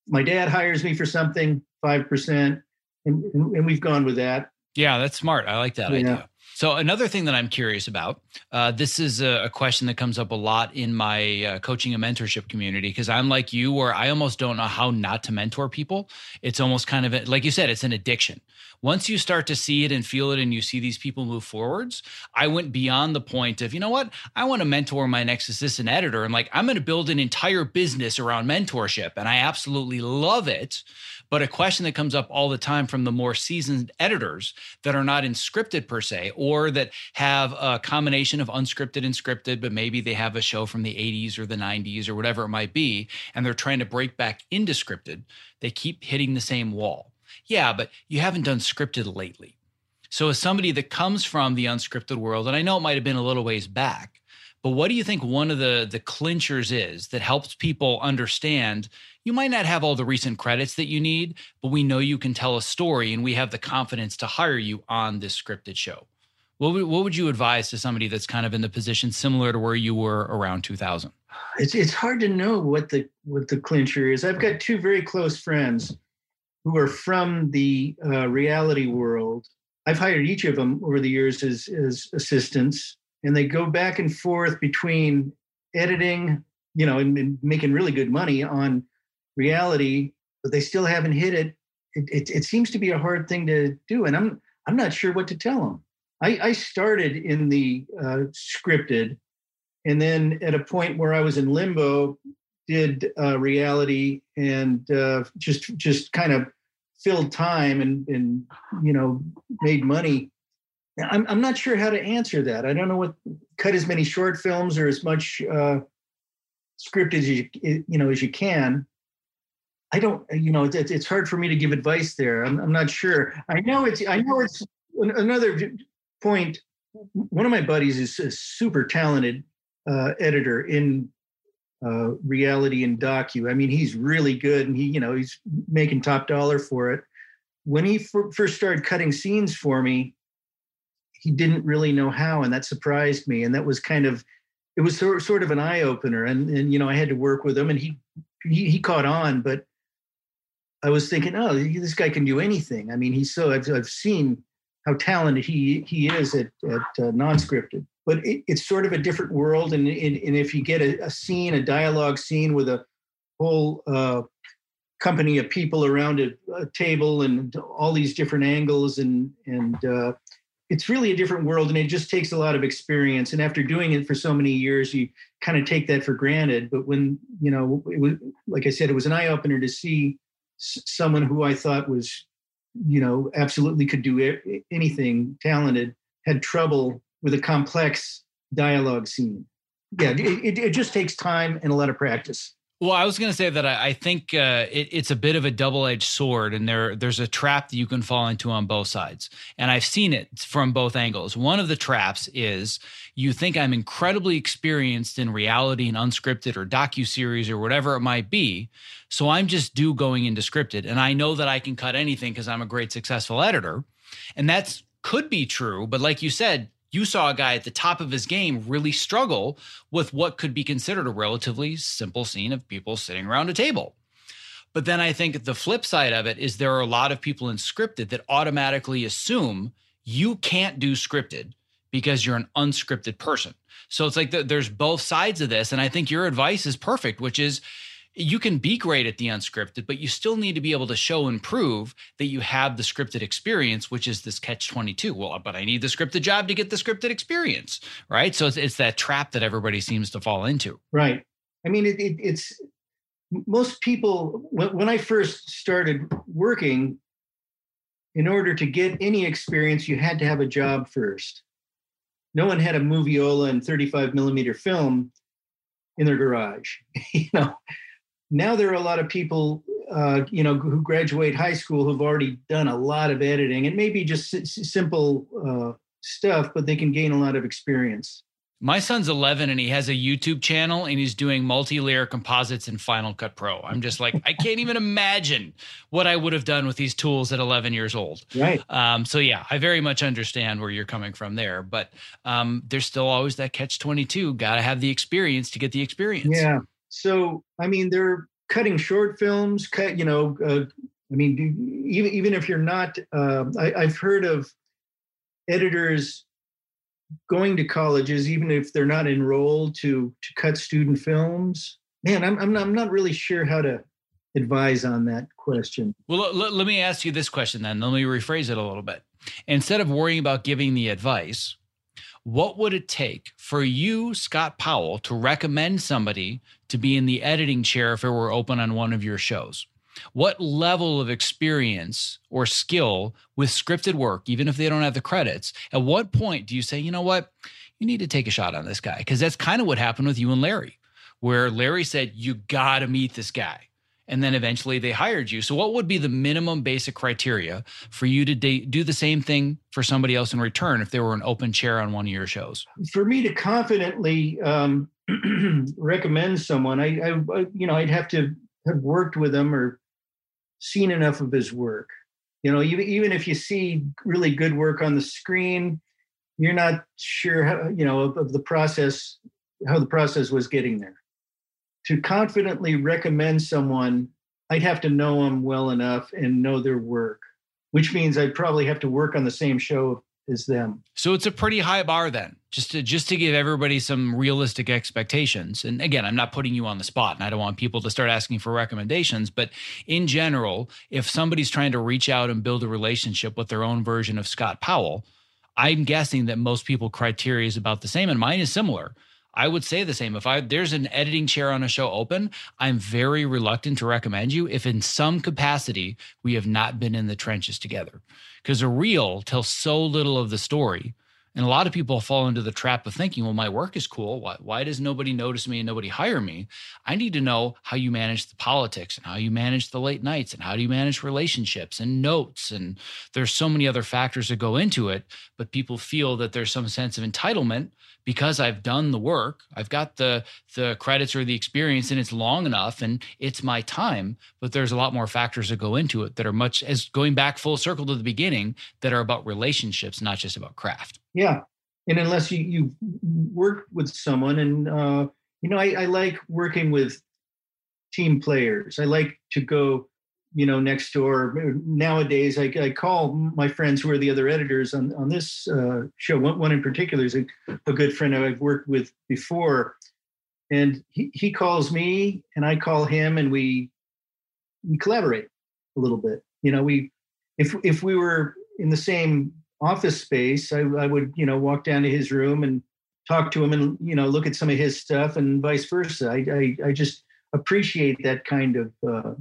My dad hires me for something, 5%. And, and we've gone with that. Yeah, that's smart. I like that yeah. idea. So another thing that I'm curious about, uh, this is a, a, question that comes up a lot in my uh, coaching and mentorship community because I'm like you, where I almost don't know how not to mentor people. It's almost kind of a, like you said, it's an addiction. Once you start to see it and feel it, and you see these people move forwards, I went beyond the point of you know what, I want to mentor my next assistant editor. I'm like I'm going to build an entire business around mentorship, and I absolutely love it. But a question that comes up all the time from the more seasoned editors that are not in scripted per se, or that have a combination of unscripted and scripted, but maybe they have a show from the 80s or the 90s or whatever it might be, and they're trying to break back into scripted, they keep hitting the same wall. Yeah, but you haven't done scripted lately. So, as somebody that comes from the unscripted world, and I know it might have been a little ways back, but what do you think one of the the clinchers is that helps people understand you might not have all the recent credits that you need, but we know you can tell a story and we have the confidence to hire you on this scripted show. What would, what would you advise to somebody that's kind of in the position similar to where you were around 2000? It's it's hard to know what the what the clincher is. I've got two very close friends who are from the uh, reality world. I've hired each of them over the years as as assistants and they go back and forth between editing, you know, and, and making really good money on reality, but they still haven't hit it. It, it. it, seems to be a hard thing to do, and I'm I'm not sure what to tell them. I, I started in the uh, scripted, and then at a point where I was in limbo, did uh, reality and uh, just just kind of filled time and and you know made money I'm, I'm not sure how to answer that. I don't know what cut as many short films or as much uh, script as you you know as you can. I don't, you know, it's, it's hard for me to give advice there. I'm, I'm not sure. I know it's, I know it's another point. One of my buddies is a super talented uh, editor in uh, reality and docu. I mean, he's really good, and he, you know, he's making top dollar for it. When he f- first started cutting scenes for me, he didn't really know how, and that surprised me. And that was kind of it was sort sort of an eye opener. And and you know I had to work with him, and he he, he caught on, but I was thinking, oh, this guy can do anything. I mean, he's so I've I've seen how talented he he is at, at uh, non-scripted. But it, it's sort of a different world, and, and, and if you get a, a, scene, a dialogue scene with a whole uh, company of people around a, a, table and all these different angles, and and uh, it's really a different world, and it just takes a lot of experience. And after doing it for so many years, you kind of take that for granted. But when you know, it was like I said, it was an eye opener to see someone who I thought was you know, absolutely could do anything, talented, had trouble with a complex dialogue scene. Yeah, it, it just takes time and a lot of practice. Well, I was going to say that I, I think uh, it, it's a bit of a double-edged sword, and there there's a trap that you can fall into on both sides, and I've seen it from both angles. One of the traps is you think I'm incredibly experienced in reality and unscripted or docu series or whatever it might be, so I'm just due going into scripted, and I know that I can cut anything because I'm a great successful editor, and that's could be true, but like you said, you saw a guy at the top of his game really struggle with what could be considered a relatively simple scene of people sitting around a table. But then I think the flip side of it is there are a lot of people in scripted that automatically assume you can't do scripted because you're an unscripted person. So it's like the, there's both sides of this. And I think your advice is perfect, which is you can be great at the unscripted, but you still need to be able to show and prove that you have the scripted experience, which is this catch 22. Well, but I need the scripted job to get the scripted experience, right? So it's, it's that trap that everybody seems to fall into. Right. I mean, it, it, it's most people, when, when I first started working, in order to get any experience, you had to have a job first. No one had a moviola and 35 millimeter film in their garage. you know, now there are a lot of people uh, you know who graduate high school who've already done a lot of editing and maybe just s- simple uh, stuff but they can gain a lot of experience. My son's 11 and he has a youtube channel and he's doing multi-layer composites in final cut pro. I'm just like i can't even imagine what i would have done with these tools at 11 years old. Right. Um, so yeah i very much understand where you're coming from there but um, there's still always that catch 22 gotta have the experience to get the experience. Yeah so, I mean, they're cutting short films, cut, you know, uh, I mean, even, even if you're not, uh, I, I've heard of editors going to colleges, even if they're not enrolled to, to cut student films. Man, I'm, I'm, not, I'm not really sure how to advise on that question. Well, let me ask you this question then. Let me rephrase it a little bit. Instead of worrying about giving the advice, what would it take for you, Scott Powell, to recommend somebody to be in the editing chair if it were open on one of your shows? What level of experience or skill with scripted work, even if they don't have the credits, at what point do you say, you know what, you need to take a shot on this guy? Because that's kind of what happened with you and Larry, where Larry said, you got to meet this guy and then eventually they hired you. So, what would be the minimum basic criteria for you to do the same thing for somebody else in return if they were an open chair on one of your shows? For me to confidently um, recommend someone, I, I, you know, I'd have to have worked with them or seen enough of his work. You know, even even if you see really good work on the screen, you're not sure how, you know of, of the process, how the process was getting there to confidently recommend someone, I'd have to know them well enough and know their work, which means I'd probably have to work on the same show as them. So it's a pretty high bar then. Just to just to give everybody some realistic expectations. And again, I'm not putting you on the spot and I don't want people to start asking for recommendations, but in general, if somebody's trying to reach out and build a relationship with their own version of Scott Powell, I'm guessing that most people criteria is about the same and mine is similar. I would say the same. If I there's an editing chair on a show open, I'm very reluctant to recommend you if in some capacity we have not been in the trenches together. Because a reel tells so little of the story. And a lot of people fall into the trap of thinking, well, my work is cool. Why, why does nobody notice me and nobody hire me? I need to know how you manage the politics and how you manage the late nights and how do you manage relationships and notes. And there's so many other factors that go into it. But people feel that there's some sense of entitlement because I've done the work, I've got the the credits or the experience and it's long enough and it's my time, but there's a lot more factors that go into it that are much as going back full circle to the beginning that are about relationships, not just about craft. Yeah. And unless you you work with someone and uh you know I, I like working with team players. I like to go you know, next door. Nowadays, I, I call my friends who are the other editors on on this uh, show. One, one in particular is a, a good friend I've worked with before, and he, he calls me and I call him, and we we collaborate a little bit. You know, we if if we were in the same office space, I, I would you know walk down to his room and talk to him and you know look at some of his stuff and vice versa. I I, I just appreciate that kind of. Uh,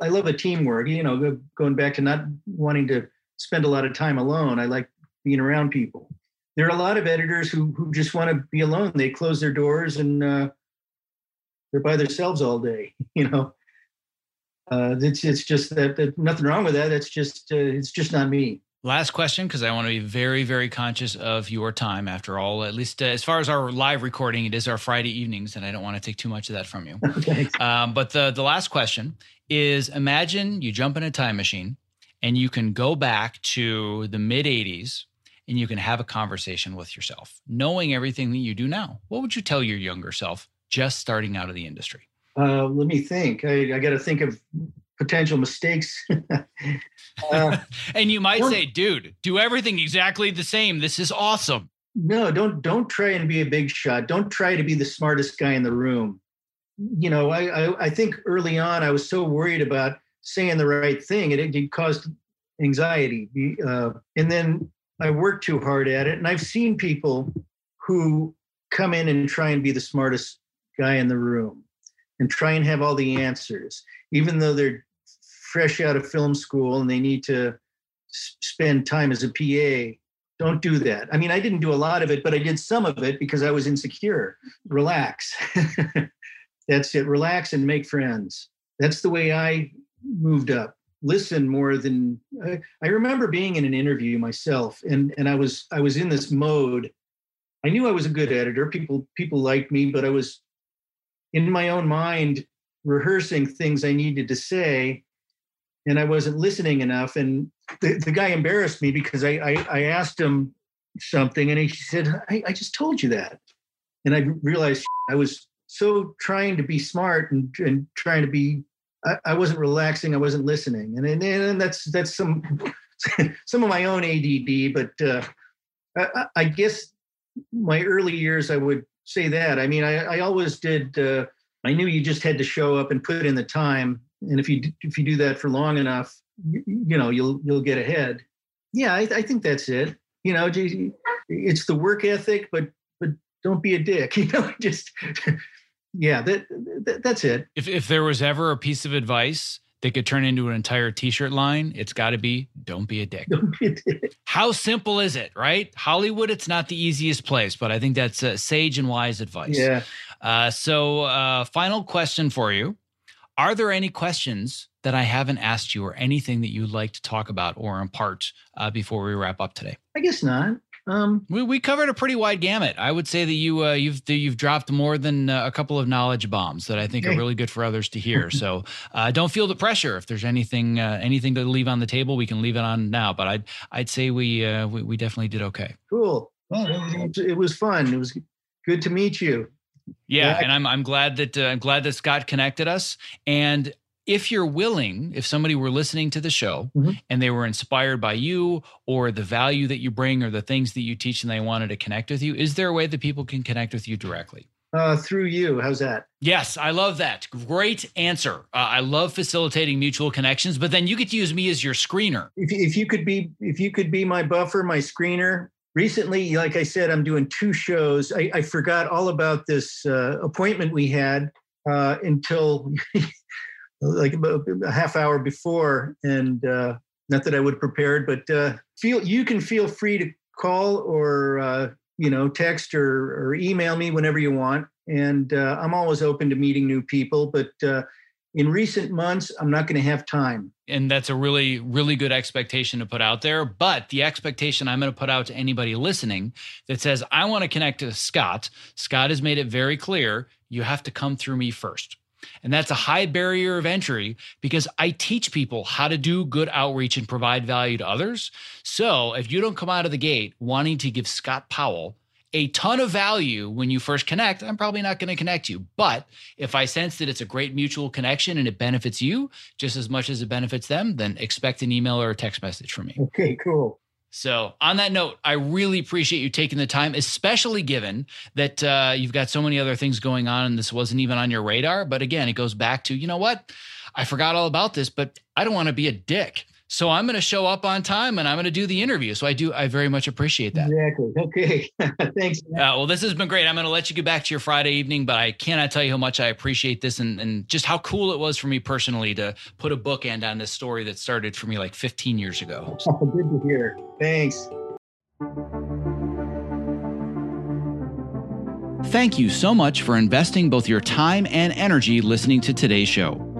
I love a teamwork. You know, going back to not wanting to spend a lot of time alone. I like being around people. There are a lot of editors who who just want to be alone. They close their doors and uh, they're by themselves all day. You know, uh, it's it's just that, that nothing wrong with that. It's just uh, it's just not me. Last question, because I want to be very, very conscious of your time. After all, at least uh, as far as our live recording, it is our Friday evenings, and I don't want to take too much of that from you. um, but the the last question is: Imagine you jump in a time machine, and you can go back to the mid '80s, and you can have a conversation with yourself, knowing everything that you do now. What would you tell your younger self, just starting out of the industry? Uh, let me think. I, I got to think of potential mistakes. uh, and you might say, dude, do everything exactly the same. This is awesome. No, don't don't try and be a big shot. Don't try to be the smartest guy in the room. You know, I I, I think early on I was so worried about saying the right thing, and it, it caused anxiety. Uh, and then I worked too hard at it, and I've seen people who come in and try and be the smartest guy in the room and try and have all the answers, even though they're fresh out of film school and they need to spend time as a PA. Don't do that. I mean, I didn't do a lot of it, but I did some of it because I was insecure. Relax. That's it. Relax and make friends. That's the way I moved up. Listen more than I, I remember being in an interview myself, and and I was I was in this mode. I knew I was a good editor. People people liked me, but I was in my own mind rehearsing things I needed to say and I wasn't listening enough. And the, the guy embarrassed me because I, I, I asked him something and he said, I, I just told you that. And I realized I was so trying to be smart and, and trying to be, I, I wasn't relaxing. I wasn't listening. And, and, and that's, that's some, some of my own ADD, but uh, I, I, guess my early years, I would say that. I mean, I, I always did, uh, I knew you just had to show up and put in the time and if you if you do that for long enough, you, you know you'll you'll get ahead. Yeah, I, I think that's it. You know, it's the work ethic, but but don't be a dick. You know, just yeah, that, that that's it. If if there was ever a piece of advice that could turn into an entire t-shirt line it's got to be don't be a dick don't be a dick how simple is it right hollywood it's not the easiest place but i think that's uh, sage and wise advice yeah uh, so uh, final question for you are there any questions that I haven't asked you or anything that you'd like to talk about or impart uh, before we wrap up today? I guess not. Um, we, we covered a pretty wide gamut. I would say that you uh, you've you've dropped more than uh, a couple of knowledge bombs that I think are really good for others to hear. so uh, don't feel the pressure. If there's anything uh, anything to leave on the table, we can leave it on now. But I'd I'd say we uh, we, we definitely did okay. Cool. Well, it was fun. It was good to meet you. Yeah, and I'm I'm glad that uh, I'm glad that Scott connected us. And if you're willing, if somebody were listening to the show mm-hmm. and they were inspired by you or the value that you bring or the things that you teach and they wanted to connect with you, is there a way that people can connect with you directly? Uh, through you. How's that? Yes, I love that. Great answer. Uh, I love facilitating mutual connections, but then you get to use me as your screener. If, if you could be, if you could be my buffer, my screener, recently, like I said, I'm doing two shows. I, I forgot all about this uh, appointment we had uh, until like a half hour before, and uh, not that I would have prepared, but uh, feel you can feel free to call or uh, you know text or, or email me whenever you want, and uh, I'm always open to meeting new people, but in recent months, I'm not going to have time. And that's a really, really good expectation to put out there. But the expectation I'm going to put out to anybody listening that says, I want to connect to Scott, Scott has made it very clear you have to come through me first. And that's a high barrier of entry because I teach people how to do good outreach and provide value to others. So if you don't come out of the gate wanting to give Scott Powell a ton of value when you first connect, I'm probably not going to connect you. But if I sense that it's a great mutual connection and it benefits you just as much as it benefits them, then expect an email or a text message from me. Okay, cool. So, on that note, I really appreciate you taking the time, especially given that uh, you've got so many other things going on and this wasn't even on your radar. But again, it goes back to, you know what? I forgot all about this, but I don't want to be a dick. So I'm going to show up on time and I'm going to do the interview. So I do, I very much appreciate that. Exactly. Okay. Thanks. Uh, well, this has been great. I'm going to let you get back to your Friday evening, but I cannot tell you how much I appreciate this and, and just how cool it was for me personally to put a bookend on this story that started for me like 15 years ago. Oh, good to hear. Thanks. Thank you so much for investing both your time and energy listening to today's show.